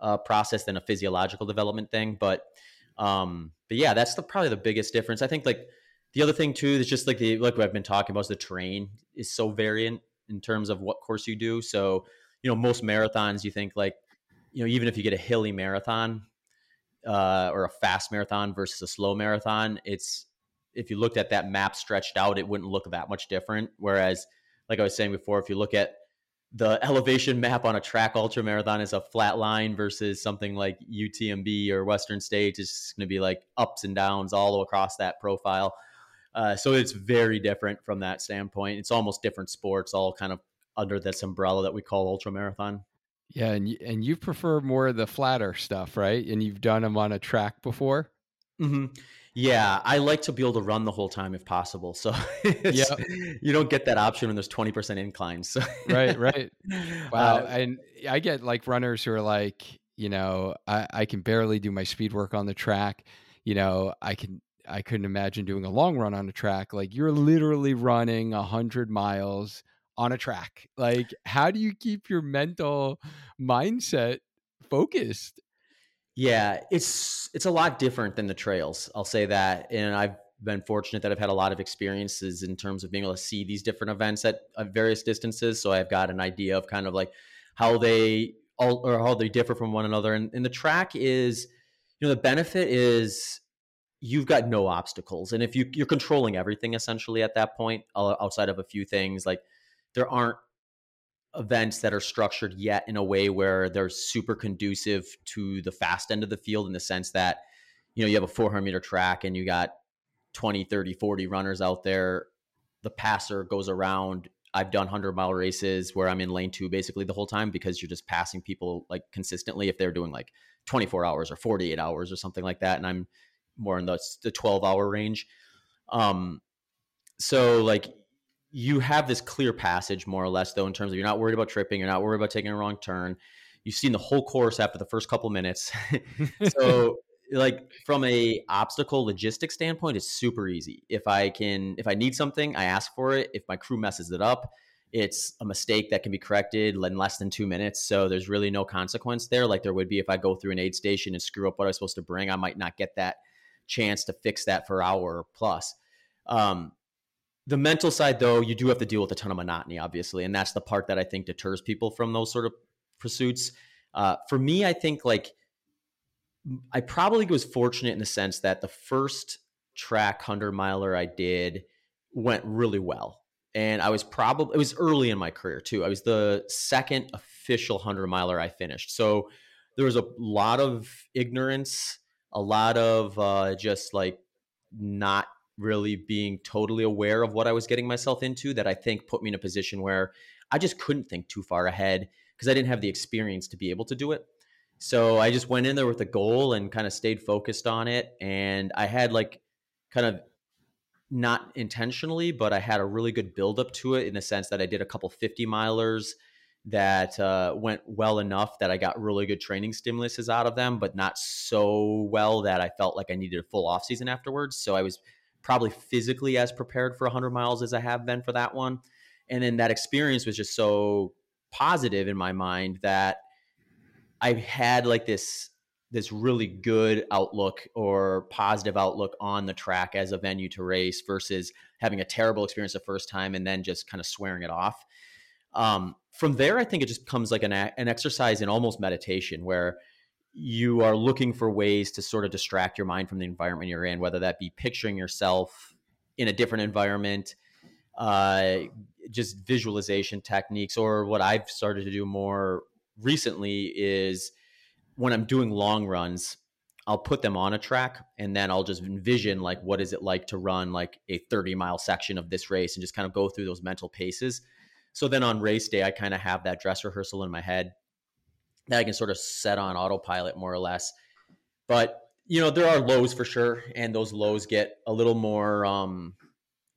uh process than a physiological development thing but um but yeah that's the probably the biggest difference i think like the other thing too is just like the like what I've been talking about is the terrain is so variant in terms of what course you do. So, you know, most marathons you think like, you know, even if you get a hilly marathon uh, or a fast marathon versus a slow marathon, it's if you looked at that map stretched out, it wouldn't look that much different. Whereas, like I was saying before, if you look at the elevation map on a track ultra marathon is a flat line versus something like UTMB or Western States is going to be like ups and downs all across that profile. Uh, so it's very different from that standpoint. It's almost different sports, all kind of under this umbrella that we call ultra marathon. Yeah, and you, and you prefer more of the flatter stuff, right? And you've done them on a track before. Mm-hmm. Yeah, I like to be able to run the whole time if possible. So yeah, you don't get that option when there's 20% inclines. So. right, right. Wow. Uh, and I get like runners who are like, you know, I, I can barely do my speed work on the track. You know, I can I couldn't imagine doing a long run on a track. Like you're literally running a hundred miles on a track. Like, how do you keep your mental mindset focused? Yeah, it's it's a lot different than the trails. I'll say that, and I've been fortunate that I've had a lot of experiences in terms of being able to see these different events at, at various distances. So I've got an idea of kind of like how they all or how they differ from one another. And, and the track is, you know, the benefit is you've got no obstacles, and if you you're controlling everything essentially at that point, outside of a few things like there aren't events that are structured yet in a way where they're super conducive to the fast end of the field in the sense that you know you have a 400 meter track and you got 20 30 40 runners out there. The passer goes around. I've done 100 mile races where i'm in lane two basically the whole time because you're just passing people like consistently if they're doing like 24 hours or 48 hours or something like that and i'm more in the, the 12 hour range. Um so like you have this clear passage more or less though in terms of you're not worried about tripping you're not worried about taking a wrong turn. You've seen the whole course after the first couple minutes. So like from a obstacle logistics standpoint it's super easy. If i can if i need something i ask for it. If my crew messes it up it's a mistake that can be corrected in less than two minutes. So there's really no consequence there like there would be if i go through an aid station and screw up what i was supposed to bring. I might not get that chance to fix that for hour plus. Um, the mental side, though, you do have to deal with a ton of monotony, obviously, and that's the part that I think deters people from those sort of pursuits. Uh, for me, I think like I probably was fortunate in the sense that the first track hundred miler I did went really well, and I was probably it was early in my career too. I was the second official hundred miler I finished, so there was a lot of ignorance, a lot of uh, just like not really being totally aware of what I was getting myself into that I think put me in a position where I just couldn't think too far ahead because I didn't have the experience to be able to do it. So I just went in there with a goal and kind of stayed focused on it. And I had like kind of not intentionally, but I had a really good build up to it in the sense that I did a couple 50 milers that uh, went well enough that I got really good training stimuluses out of them, but not so well that I felt like I needed a full off season afterwards. So I was probably physically as prepared for 100 miles as I have been for that one. And then that experience was just so positive in my mind that I had like this this really good outlook or positive outlook on the track as a venue to race versus having a terrible experience the first time and then just kind of swearing it off. Um, from there, I think it just becomes like an, an exercise in almost meditation where you are looking for ways to sort of distract your mind from the environment you're in, whether that be picturing yourself in a different environment, uh, just visualization techniques, or what I've started to do more recently is when I'm doing long runs, I'll put them on a track and then I'll just envision like what is it like to run like a 30 mile section of this race and just kind of go through those mental paces. So then on race day, I kind of have that dress rehearsal in my head that I can sort of set on autopilot more or less. But you know, there are lows for sure, and those lows get a little more, um,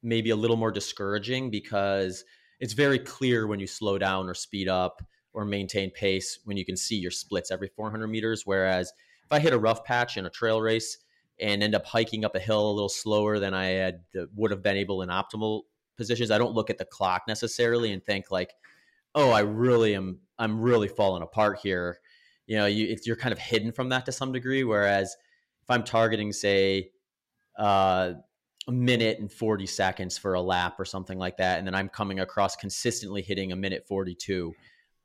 maybe a little more discouraging because it's very clear when you slow down or speed up or maintain pace when you can see your splits every 400 meters. Whereas if I hit a rough patch in a trail race and end up hiking up a hill a little slower than I had uh, would have been able in optimal positions, I don't look at the clock necessarily and think like, oh, I really am, I'm really falling apart here. You know, you, you're kind of hidden from that to some degree. Whereas if I'm targeting, say, uh, a minute and 40 seconds for a lap or something like that, and then I'm coming across consistently hitting a minute 42,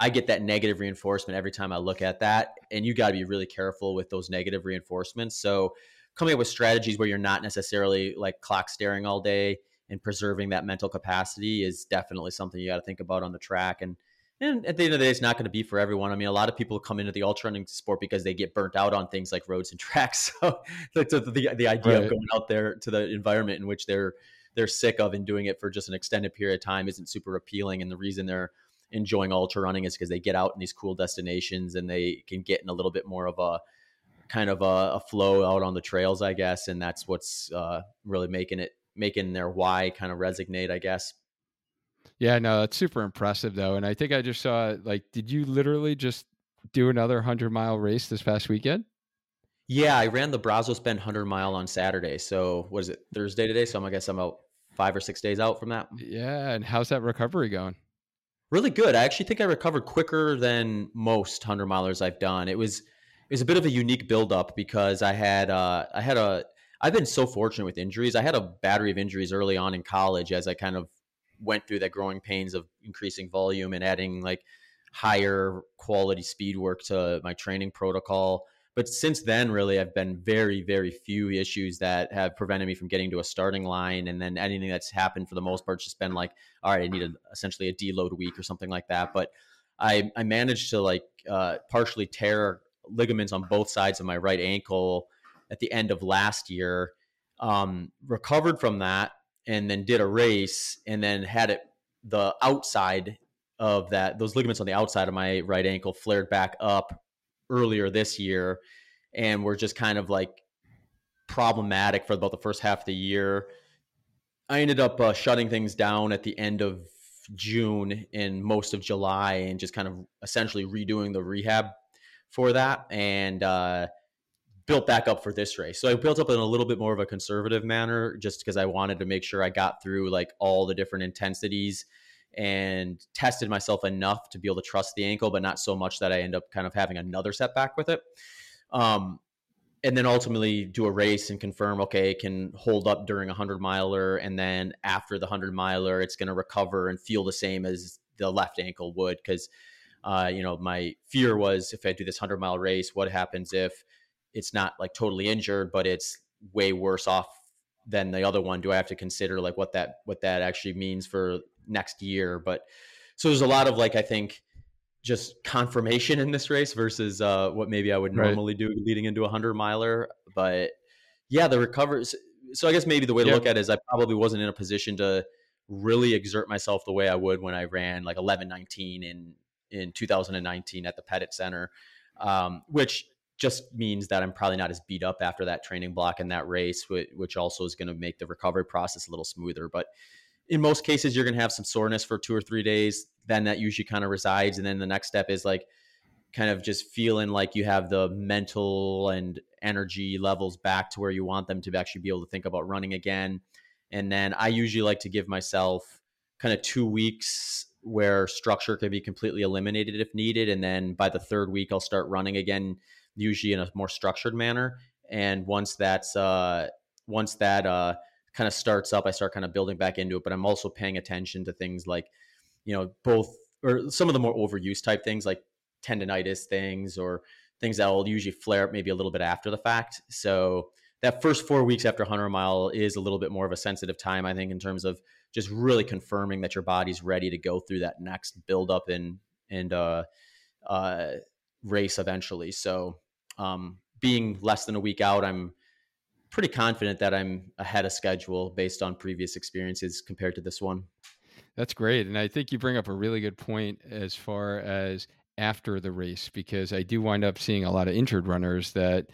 I get that negative reinforcement every time I look at that. And you got to be really careful with those negative reinforcements. So, coming up with strategies where you're not necessarily like clock staring all day and preserving that mental capacity is definitely something you got to think about on the track. And and at the end of the day, it's not going to be for everyone. I mean, a lot of people come into the ultra running sport because they get burnt out on things like roads and tracks. So the, the, the idea right. of going out there to the environment in which they're they're sick of and doing it for just an extended period of time isn't super appealing. And the reason they're enjoying ultra running is because they get out in these cool destinations and they can get in a little bit more of a kind of a, a flow out on the trails, I guess. And that's what's uh, really making it making their why kind of resonate, I guess. Yeah, no, that's super impressive though. And I think I just saw like, did you literally just do another hundred mile race this past weekend? Yeah, I ran the Brazos Bend hundred mile on Saturday. So what is it Thursday today? So I'm, I guess I'm about five or six days out from that. Yeah, and how's that recovery going? Really good. I actually think I recovered quicker than most hundred milers I've done. It was it was a bit of a unique buildup because I had uh, I had a I've been so fortunate with injuries. I had a battery of injuries early on in college as I kind of went through that growing pains of increasing volume and adding like higher quality speed work to my training protocol. But since then, really, I've been very, very few issues that have prevented me from getting to a starting line. And then anything that's happened for the most part, just been like, all right, I need a, essentially a deload week or something like that. But I, I managed to like uh, partially tear ligaments on both sides of my right ankle at the end of last year. Um, recovered from that, and then did a race and then had it the outside of that those ligaments on the outside of my right ankle flared back up earlier this year and were just kind of like problematic for about the first half of the year. I ended up uh, shutting things down at the end of June and most of July and just kind of essentially redoing the rehab for that. And uh, built back up for this race. So I built up in a little bit more of a conservative manner just because I wanted to make sure I got through like all the different intensities and tested myself enough to be able to trust the ankle, but not so much that I end up kind of having another setback with it. Um, and then ultimately do a race and confirm, okay, can hold up during a hundred miler. And then after the hundred miler, it's going to recover and feel the same as the left ankle would. Cause, uh, you know, my fear was if I do this hundred mile race, what happens if it's not like totally injured, but it's way worse off than the other one. Do I have to consider like what that what that actually means for next year? But so there's a lot of like I think just confirmation in this race versus uh, what maybe I would normally right. do leading into a hundred miler. But yeah, the recovery. So I guess maybe the way to look at it is I probably wasn't in a position to really exert myself the way I would when I ran like 11:19 in in 2019 at the Pettit Center, um, which just means that I'm probably not as beat up after that training block and that race, which also is going to make the recovery process a little smoother. But in most cases, you're going to have some soreness for two or three days. Then that usually kind of resides. And then the next step is like kind of just feeling like you have the mental and energy levels back to where you want them to actually be able to think about running again. And then I usually like to give myself kind of two weeks where structure can be completely eliminated if needed. And then by the third week, I'll start running again usually in a more structured manner. And once that's uh, once that uh, kind of starts up, I start kind of building back into it. But I'm also paying attention to things like, you know, both or some of the more overuse type things like tendonitis things or things that will usually flare up maybe a little bit after the fact. So that first four weeks after 100 mile is a little bit more of a sensitive time, I think, in terms of just really confirming that your body's ready to go through that next build up and and uh, uh, race eventually. So um, being less than a week out, I'm pretty confident that I'm ahead of schedule based on previous experiences compared to this one. That's great. And I think you bring up a really good point as far as after the race, because I do wind up seeing a lot of injured runners that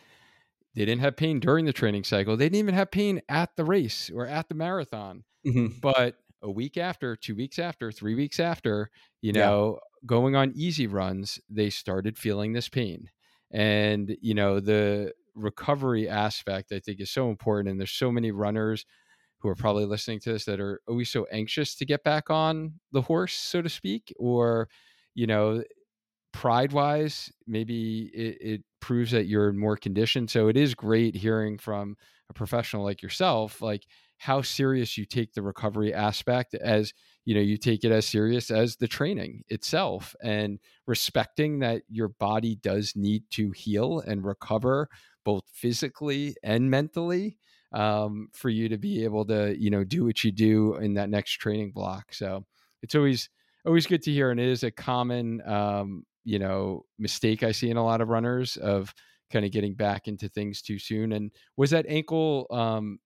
they didn't have pain during the training cycle. They didn't even have pain at the race or at the marathon. Mm-hmm. But a week after, two weeks after, three weeks after, you know, yeah. going on easy runs, they started feeling this pain and you know the recovery aspect i think is so important and there's so many runners who are probably listening to this that are always so anxious to get back on the horse so to speak or you know pride wise maybe it, it proves that you're in more condition. So it is great hearing from a professional like yourself like how serious you take the recovery aspect as you know you take it as serious as the training itself and respecting that your body does need to heal and recover both physically and mentally um, for you to be able to you know do what you do in that next training block so it's always always good to hear, and it is a common, um, you know, mistake I see in a lot of runners of kind of getting back into things too soon. And was that ankle, um,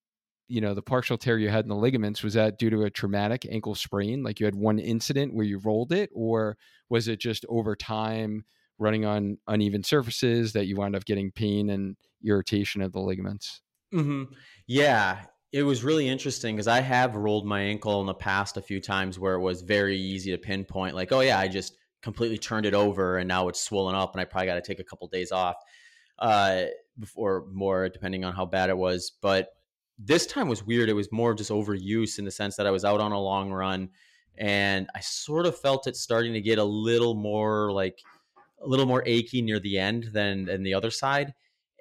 you know, the partial tear you had in the ligaments, was that due to a traumatic ankle sprain? Like you had one incident where you rolled it, or was it just over time running on uneven surfaces that you wound up getting pain and irritation of the ligaments? Mm-hmm. Yeah, it was really interesting because I have rolled my ankle in the past a few times where it was very easy to pinpoint, like, oh yeah, I just completely turned it over and now it's swollen up and I probably got to take a couple days off uh, before more, depending on how bad it was. But this time was weird. It was more of just overuse in the sense that I was out on a long run and I sort of felt it starting to get a little more like a little more achy near the end than than the other side.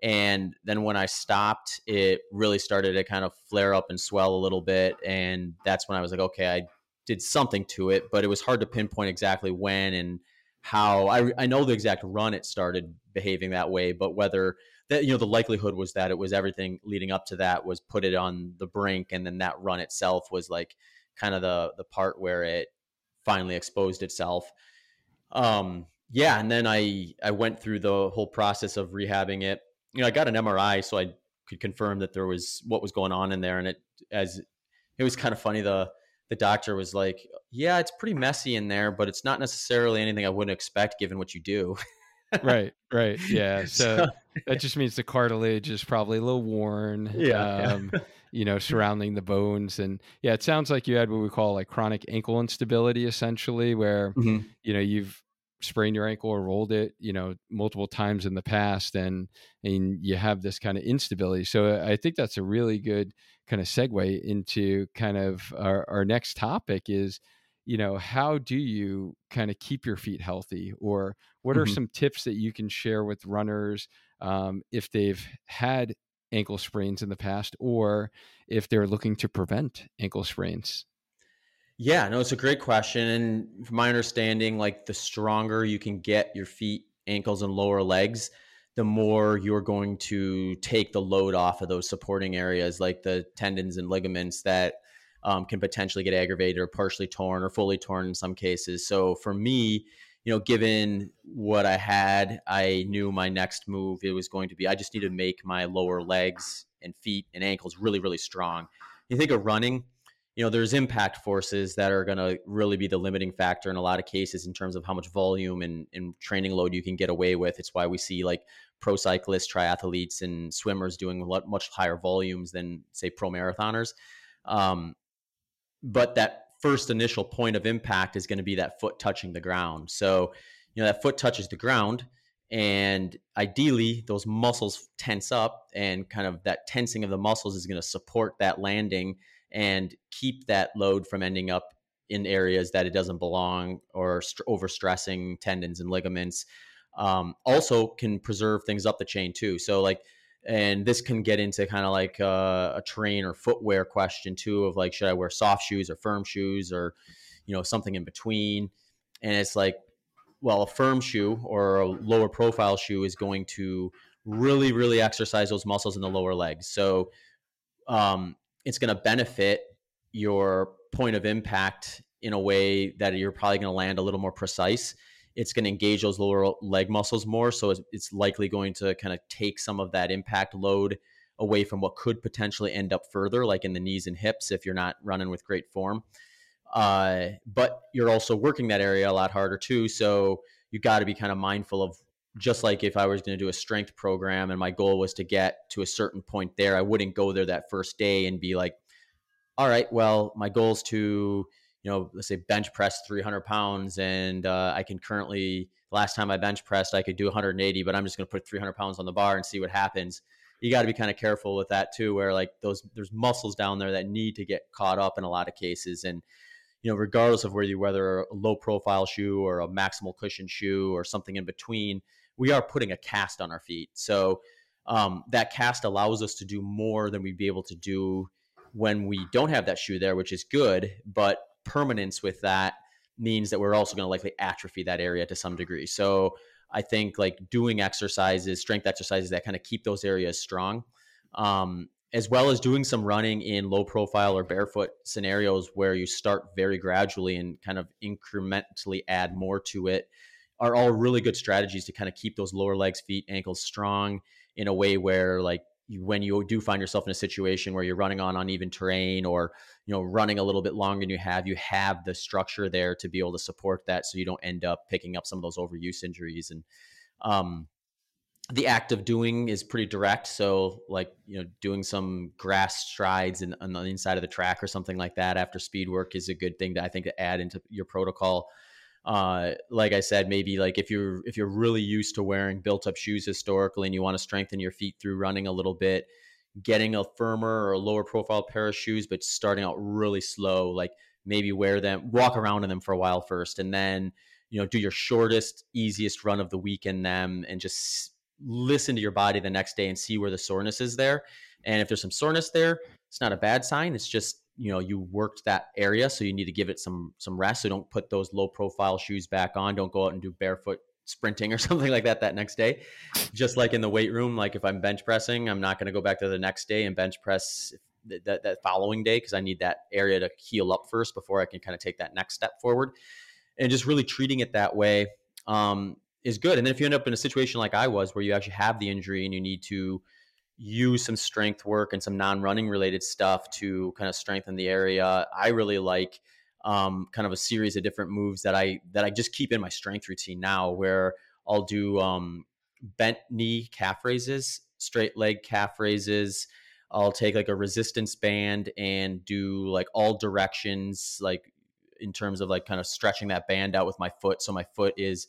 And then when I stopped, it really started to kind of flare up and swell a little bit. And that's when I was like, okay, I did something to it, but it was hard to pinpoint exactly when and how. I, I know the exact run it started behaving that way, but whether that, you know, the likelihood was that it was everything leading up to that was put it on the brink. And then that run itself was like kind of the, the part where it finally exposed itself. Um, yeah. And then I, I went through the whole process of rehabbing it you know, I got an MRI so I could confirm that there was what was going on in there. And it, as it was kind of funny, the, the doctor was like, yeah, it's pretty messy in there, but it's not necessarily anything I wouldn't expect given what you do. right, right. Yeah. So, so, that just means the cartilage is probably a little worn. Yeah. Um, you know, surrounding the bones. And yeah, it sounds like you had what we call like chronic ankle instability, essentially, where, mm-hmm. you know, you've sprained your ankle or rolled it, you know, multiple times in the past, and and you have this kind of instability. So I think that's a really good kind of segue into kind of our, our next topic is, you know, how do you kind of keep your feet healthy, or what are mm-hmm. some tips that you can share with runners um, if they've had ankle sprains in the past, or if they're looking to prevent ankle sprains? Yeah, no, it's a great question. And from my understanding, like the stronger you can get your feet, ankles, and lower legs, the more you're going to take the load off of those supporting areas like the tendons and ligaments that um, can potentially get aggravated or partially torn or fully torn in some cases. So for me, you know, given what I had, I knew my next move it was going to be I just need to make my lower legs and feet and ankles really, really strong. You think of running, you know, there's impact forces that are going to really be the limiting factor in a lot of cases in terms of how much volume and, and training load you can get away with. It's why we see like pro cyclists, triathletes, and swimmers doing much higher volumes than, say, pro marathoners. Um, but that first initial point of impact is going to be that foot touching the ground. So, you know, that foot touches the ground. And ideally, those muscles tense up, and kind of that tensing of the muscles is going to support that landing and keep that load from ending up in areas that it doesn't belong or st- overstressing tendons and ligaments. Um, also, can preserve things up the chain too. So, like, and this can get into kind of like a, a terrain or footwear question too of like, should I wear soft shoes or firm shoes or, you know, something in between? And it's like, well, a firm shoe or a lower profile shoe is going to really, really exercise those muscles in the lower legs. So, um, it's going to benefit your point of impact in a way that you're probably going to land a little more precise. It's going to engage those lower leg muscles more. So it's, it's likely going to kind of take some of that impact load away from what could potentially end up further, like in the knees and hips if you're not running with great form. Uh, but you're also working that area a lot harder too. So you got to be kind of mindful of just like if I was going to do a strength program and my goal was to get to a certain point there, I wouldn't go there that first day and be like, all right, well, my goal is to, you know, let's say bench press 300 pounds. And uh, I can currently, last time I bench pressed, I could do 180, but I'm just going to put 300 pounds on the bar and see what happens. You got to be kind of careful with that too, where like those, there's muscles down there that need to get caught up in a lot of cases. And, you know, regardless of whether you whether a low profile shoe or a maximal cushion shoe or something in between, we are putting a cast on our feet. So um, that cast allows us to do more than we'd be able to do when we don't have that shoe there, which is good. But permanence with that means that we're also going to likely atrophy that area to some degree. So I think like doing exercises, strength exercises that kind of keep those areas strong. Um, as well as doing some running in low profile or barefoot scenarios where you start very gradually and kind of incrementally add more to it are all really good strategies to kind of keep those lower legs feet ankles strong in a way where like when you do find yourself in a situation where you're running on uneven terrain or you know running a little bit longer than you have you have the structure there to be able to support that so you don't end up picking up some of those overuse injuries and um, the act of doing is pretty direct. So, like you know, doing some grass strides in, on the inside of the track or something like that after speed work is a good thing to I think to add into your protocol. Uh, like I said, maybe like if you're if you're really used to wearing built up shoes historically and you want to strengthen your feet through running a little bit, getting a firmer or lower profile pair of shoes, but starting out really slow, like maybe wear them, walk around in them for a while first, and then you know do your shortest, easiest run of the week in them, and just listen to your body the next day and see where the soreness is there. And if there's some soreness there, it's not a bad sign. It's just you know you worked that area, so you need to give it some some rest. So don't put those low profile shoes back on. Don't go out and do barefoot sprinting or something like that that next day. Just like in the weight room, like if I'm bench pressing, I'm not going to go back to the next day and bench press that, that following day because I need that area to heal up first before I can kind of take that next step forward. And just really treating it that way. Um, is good. And then if you end up in a situation like I was, where you actually have the injury and you need to use some strength work and some non-running related stuff to kind of strengthen the area, I really like um, kind of a series of different moves that I that I just keep in my strength routine now, where I'll do um, bent knee calf raises, straight leg calf raises. I'll take like a resistance band and do like all directions, like in terms of like kind of stretching that band out with my foot. So my foot is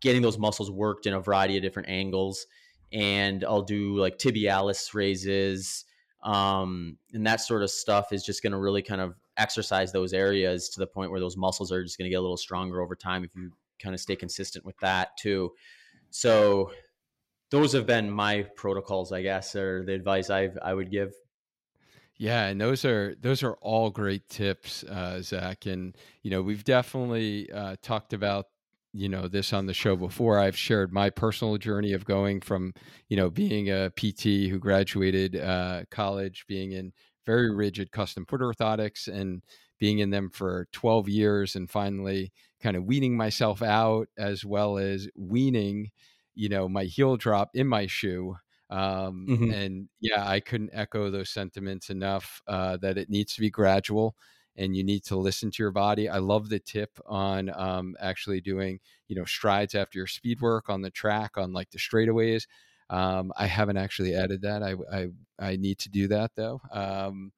getting those muscles worked in a variety of different angles. And I'll do like tibialis raises. Um, and that sort of stuff is just going to really kind of exercise those areas to the point where those muscles are just going to get a little stronger over time if you kind of stay consistent with that too. So those have been my protocols, I guess, or the advice I I would give. Yeah, and those are those are all great tips, uh, Zach. And you know, we've definitely uh, talked about you know this on the show before i've shared my personal journey of going from you know being a pt who graduated uh, college being in very rigid custom foot orthotics and being in them for 12 years and finally kind of weaning myself out as well as weaning you know my heel drop in my shoe um, mm-hmm. and yeah i couldn't echo those sentiments enough uh, that it needs to be gradual and you need to listen to your body. I love the tip on um, actually doing, you know, strides after your speed work on the track on like the straightaways. Um, I haven't actually added that. I, I, I need to do that though. Um,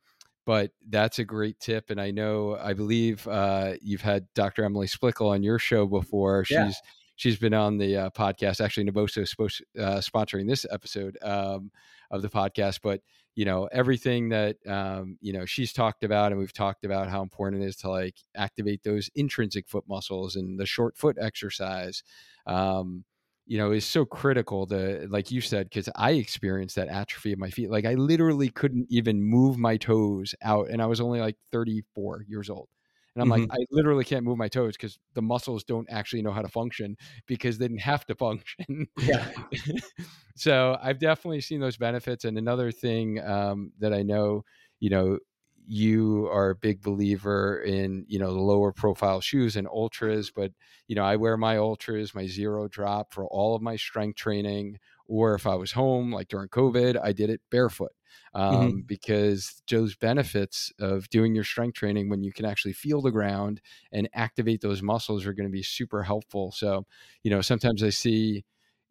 but that's a great tip. And I know, I believe uh, you've had Dr. Emily Splichal on your show before. Yeah. She's, she's been on the uh, podcast. Actually, Naboso is uh, sponsoring this episode um, of the podcast, but you know everything that um, you know she's talked about and we've talked about how important it is to like activate those intrinsic foot muscles and the short foot exercise um, you know is so critical to like you said because i experienced that atrophy of my feet like i literally couldn't even move my toes out and i was only like 34 years old and I'm mm-hmm. like, I literally can't move my toes because the muscles don't actually know how to function because they didn't have to function. Yeah. so I've definitely seen those benefits. And another thing um, that I know, you know, you are a big believer in you know the lower profile shoes and Altras but you know i wear my Altras my zero drop for all of my strength training or if i was home like during covid i did it barefoot Mm-hmm. um, mm-hmm. because those benefits of doing your strength training when you can actually feel the ground and activate those muscles are going to be super helpful. So, you know, sometimes I see,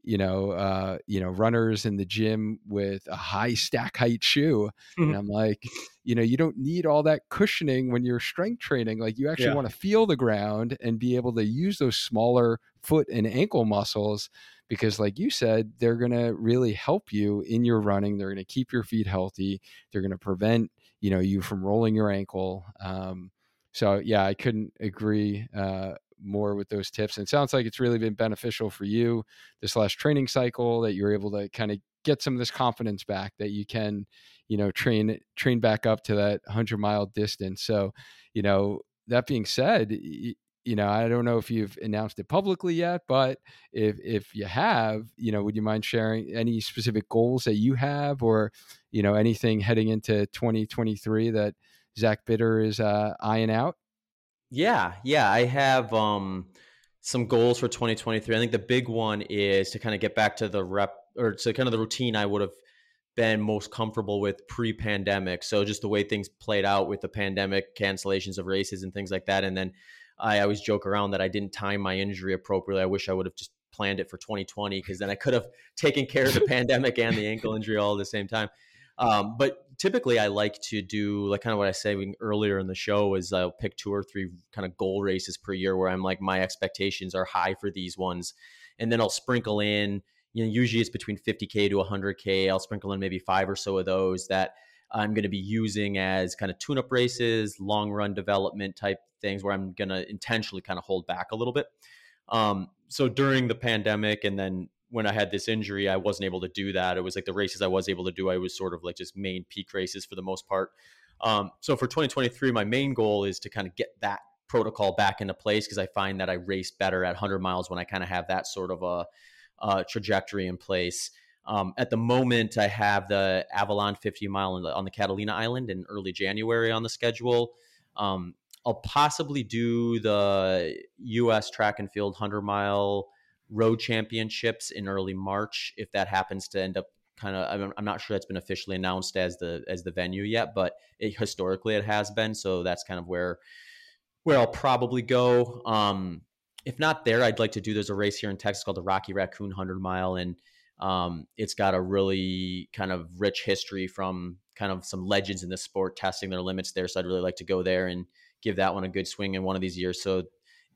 you know, uh, you know, runners in the gym with a high stack height shoe, mm-hmm. and I'm like, you know, you don't need all that cushioning when you're strength training. Like, you actually yeah. want to feel the ground and be able to use those smaller foot and ankle muscles because like you said they're going to really help you in your running they're going to keep your feet healthy they're going to prevent you know you from rolling your ankle um, so yeah i couldn't agree uh, more with those tips and it sounds like it's really been beneficial for you this last training cycle that you're able to kind of get some of this confidence back that you can you know train train back up to that 100 mile distance so you know that being said you know, I don't know if you've announced it publicly yet, but if if you have, you know, would you mind sharing any specific goals that you have, or you know, anything heading into 2023 that Zach Bitter is uh, eyeing out? Yeah, yeah, I have um, some goals for 2023. I think the big one is to kind of get back to the rep or to kind of the routine I would have been most comfortable with pre-pandemic. So just the way things played out with the pandemic, cancellations of races and things like that, and then I always joke around that I didn't time my injury appropriately. I wish I would have just planned it for 2020 because then I could have taken care of the pandemic and the ankle injury all at the same time. Um, but typically, I like to do like kind of what I said earlier in the show is I'll pick two or three kind of goal races per year where I'm like my expectations are high for these ones, and then I'll sprinkle in. You know, usually it's between 50k to 100k. I'll sprinkle in maybe five or so of those that I'm going to be using as kind of tune-up races, long run development type things where I'm going to intentionally kind of hold back a little bit. Um, so during the pandemic and then when I had this injury, I wasn't able to do that. It was like the races I was able to do, I was sort of like just main peak races for the most part. Um, so for 2023, my main goal is to kind of get that protocol back into place because I find that I race better at 100 miles when I kind of have that sort of a, a trajectory in place. Um, at the moment, I have the Avalon 50 mile on the, on the Catalina Island in early January on the schedule. Um, I'll possibly do the U.S. track and field 100 mile road championships in early March if that happens to end up kind of I'm, not sure that's been officially announced as the as the venue yet but it, historically it has been so that's kind of where where I'll probably go. Um if not there I'd like to do there's a race here in Texas called the Rocky Raccoon 100 mile and um it's got a really kind of rich history from kind of some legends in the sport testing their limits there so I'd really like to go there and give that one a good swing in one of these years. So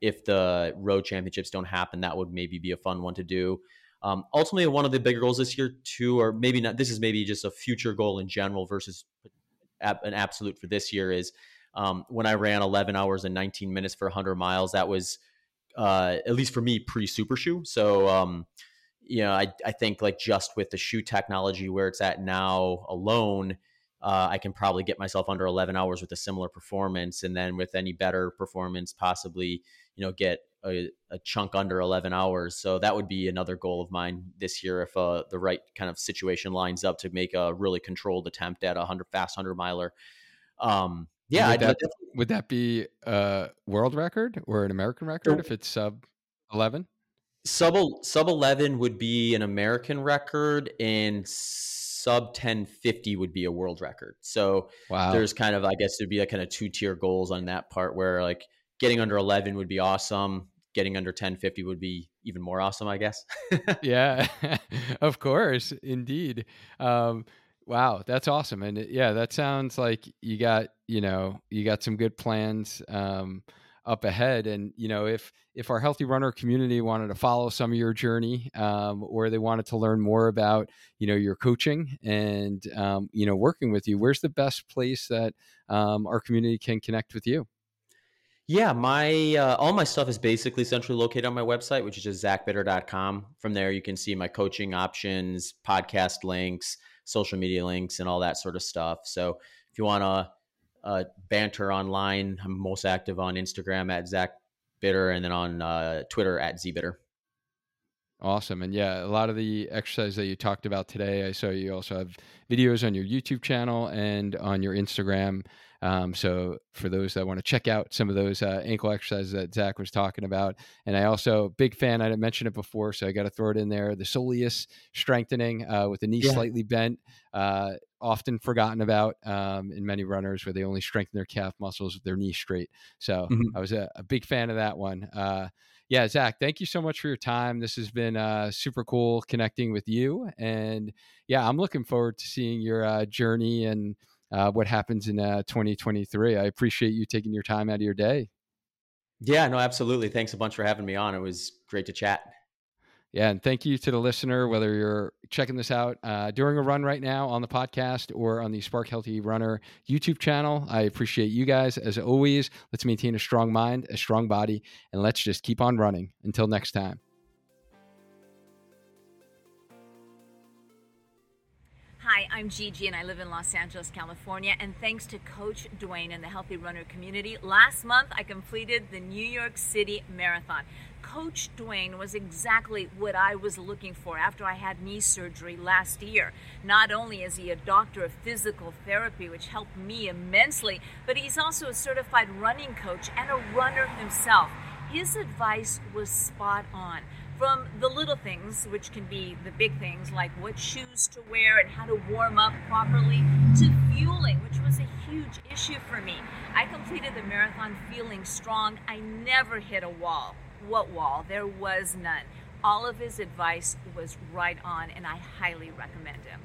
if the road championships don't happen, that would maybe be a fun one to do. Um, ultimately, one of the bigger goals this year, too, or maybe not, this is maybe just a future goal in general versus an absolute for this year, is um, when I ran 11 hours and 19 minutes for 100 miles, that was, uh, at least for me, pre super shoe. So, um, you know, I, I think like just with the shoe technology where it's at now alone, uh, I can probably get myself under 11 hours with a similar performance. And then with any better performance, possibly, you know get a, a, chunk under 11 hours. So that would be another goal of mine this year if uh, the right kind of situation lines up to make a really controlled attempt at a 100 fast 100 miler. Um, yeah would that, would that, be a world record or an american record if it's sub 11 sub sub 11 would be an american record and sub 1050 would be a world record. So wow. there's kind of i guess there'd be a kind of two tier goals on that part where like getting under 11 would be awesome. Getting under 1050 would be even more awesome, I guess. yeah, of course, indeed. Um, wow, that's awesome. And yeah, that sounds like you got, you know, you got some good plans um, up ahead. And, you know, if, if our healthy runner community wanted to follow some of your journey um, or they wanted to learn more about, you know, your coaching and, um, you know, working with you, where's the best place that um, our community can connect with you? Yeah, my uh, all my stuff is basically centrally located on my website, which is just zachbitter.com. From there, you can see my coaching options, podcast links, social media links, and all that sort of stuff. So if you want to uh, banter online, I'm most active on Instagram at zachbitter, and then on uh, Twitter at zbitter. Awesome. And yeah, a lot of the exercise that you talked about today, I saw you also have videos on your YouTube channel and on your Instagram. Um, so for those that want to check out some of those uh, ankle exercises that Zach was talking about, and I also big fan. I didn't mention it before, so I got to throw it in there. The soleus strengthening uh, with the knee yeah. slightly bent, uh, often forgotten about um, in many runners where they only strengthen their calf muscles with their knee straight. So mm-hmm. I was a, a, big fan of that one. Uh, yeah, Zach, thank you so much for your time. This has been uh, super cool connecting with you, and yeah, I'm looking forward to seeing your uh, journey and uh, what happens in uh, 2023. I appreciate you taking your time out of your day. Yeah, no, absolutely. Thanks a bunch for having me on. It was great to chat. Yeah, and thank you to the listener, whether you're checking this out uh, during a run right now on the podcast or on the Spark Healthy Runner YouTube channel. I appreciate you guys. As always, let's maintain a strong mind, a strong body, and let's just keep on running. Until next time. Hi, I'm Gigi and I live in Los Angeles, California. And thanks to Coach Duane and the Healthy Runner community, last month I completed the New York City Marathon. Coach Duane was exactly what I was looking for after I had knee surgery last year. Not only is he a doctor of physical therapy, which helped me immensely, but he's also a certified running coach and a runner himself. His advice was spot on from the little things, which can be the big things like what shoes to wear and how to warm up properly, to fueling, which was a huge issue for me. I completed the marathon feeling strong. I never hit a wall. What wall? There was none. All of his advice was right on, and I highly recommend him.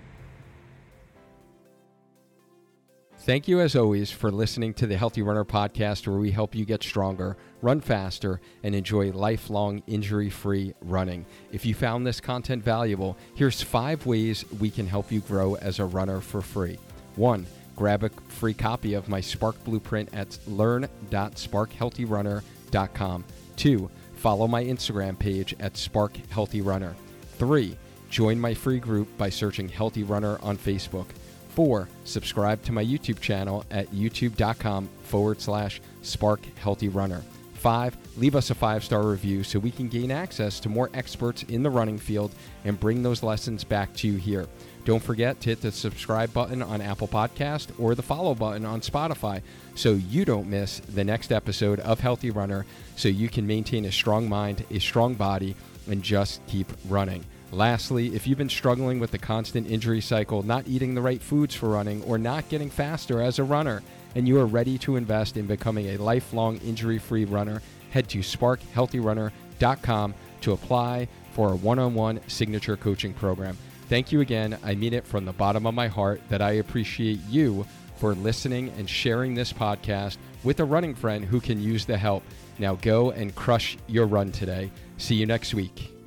Thank you, as always, for listening to the Healthy Runner podcast, where we help you get stronger, run faster, and enjoy lifelong injury free running. If you found this content valuable, here's five ways we can help you grow as a runner for free. One, grab a free copy of my Spark Blueprint at learn.sparkhealthyrunner.com. Two, follow my Instagram page at Spark Healthy Runner. Three, join my free group by searching Healthy Runner on Facebook. Four, subscribe to my YouTube channel at youtube.com forward slash spark healthy runner. Five, leave us a five star review so we can gain access to more experts in the running field and bring those lessons back to you here. Don't forget to hit the subscribe button on Apple Podcast or the follow button on Spotify so you don't miss the next episode of Healthy Runner so you can maintain a strong mind, a strong body, and just keep running. Lastly, if you've been struggling with the constant injury cycle, not eating the right foods for running, or not getting faster as a runner, and you are ready to invest in becoming a lifelong injury free runner, head to sparkhealthyrunner.com to apply for a one on one signature coaching program. Thank you again. I mean it from the bottom of my heart that I appreciate you for listening and sharing this podcast with a running friend who can use the help. Now go and crush your run today. See you next week.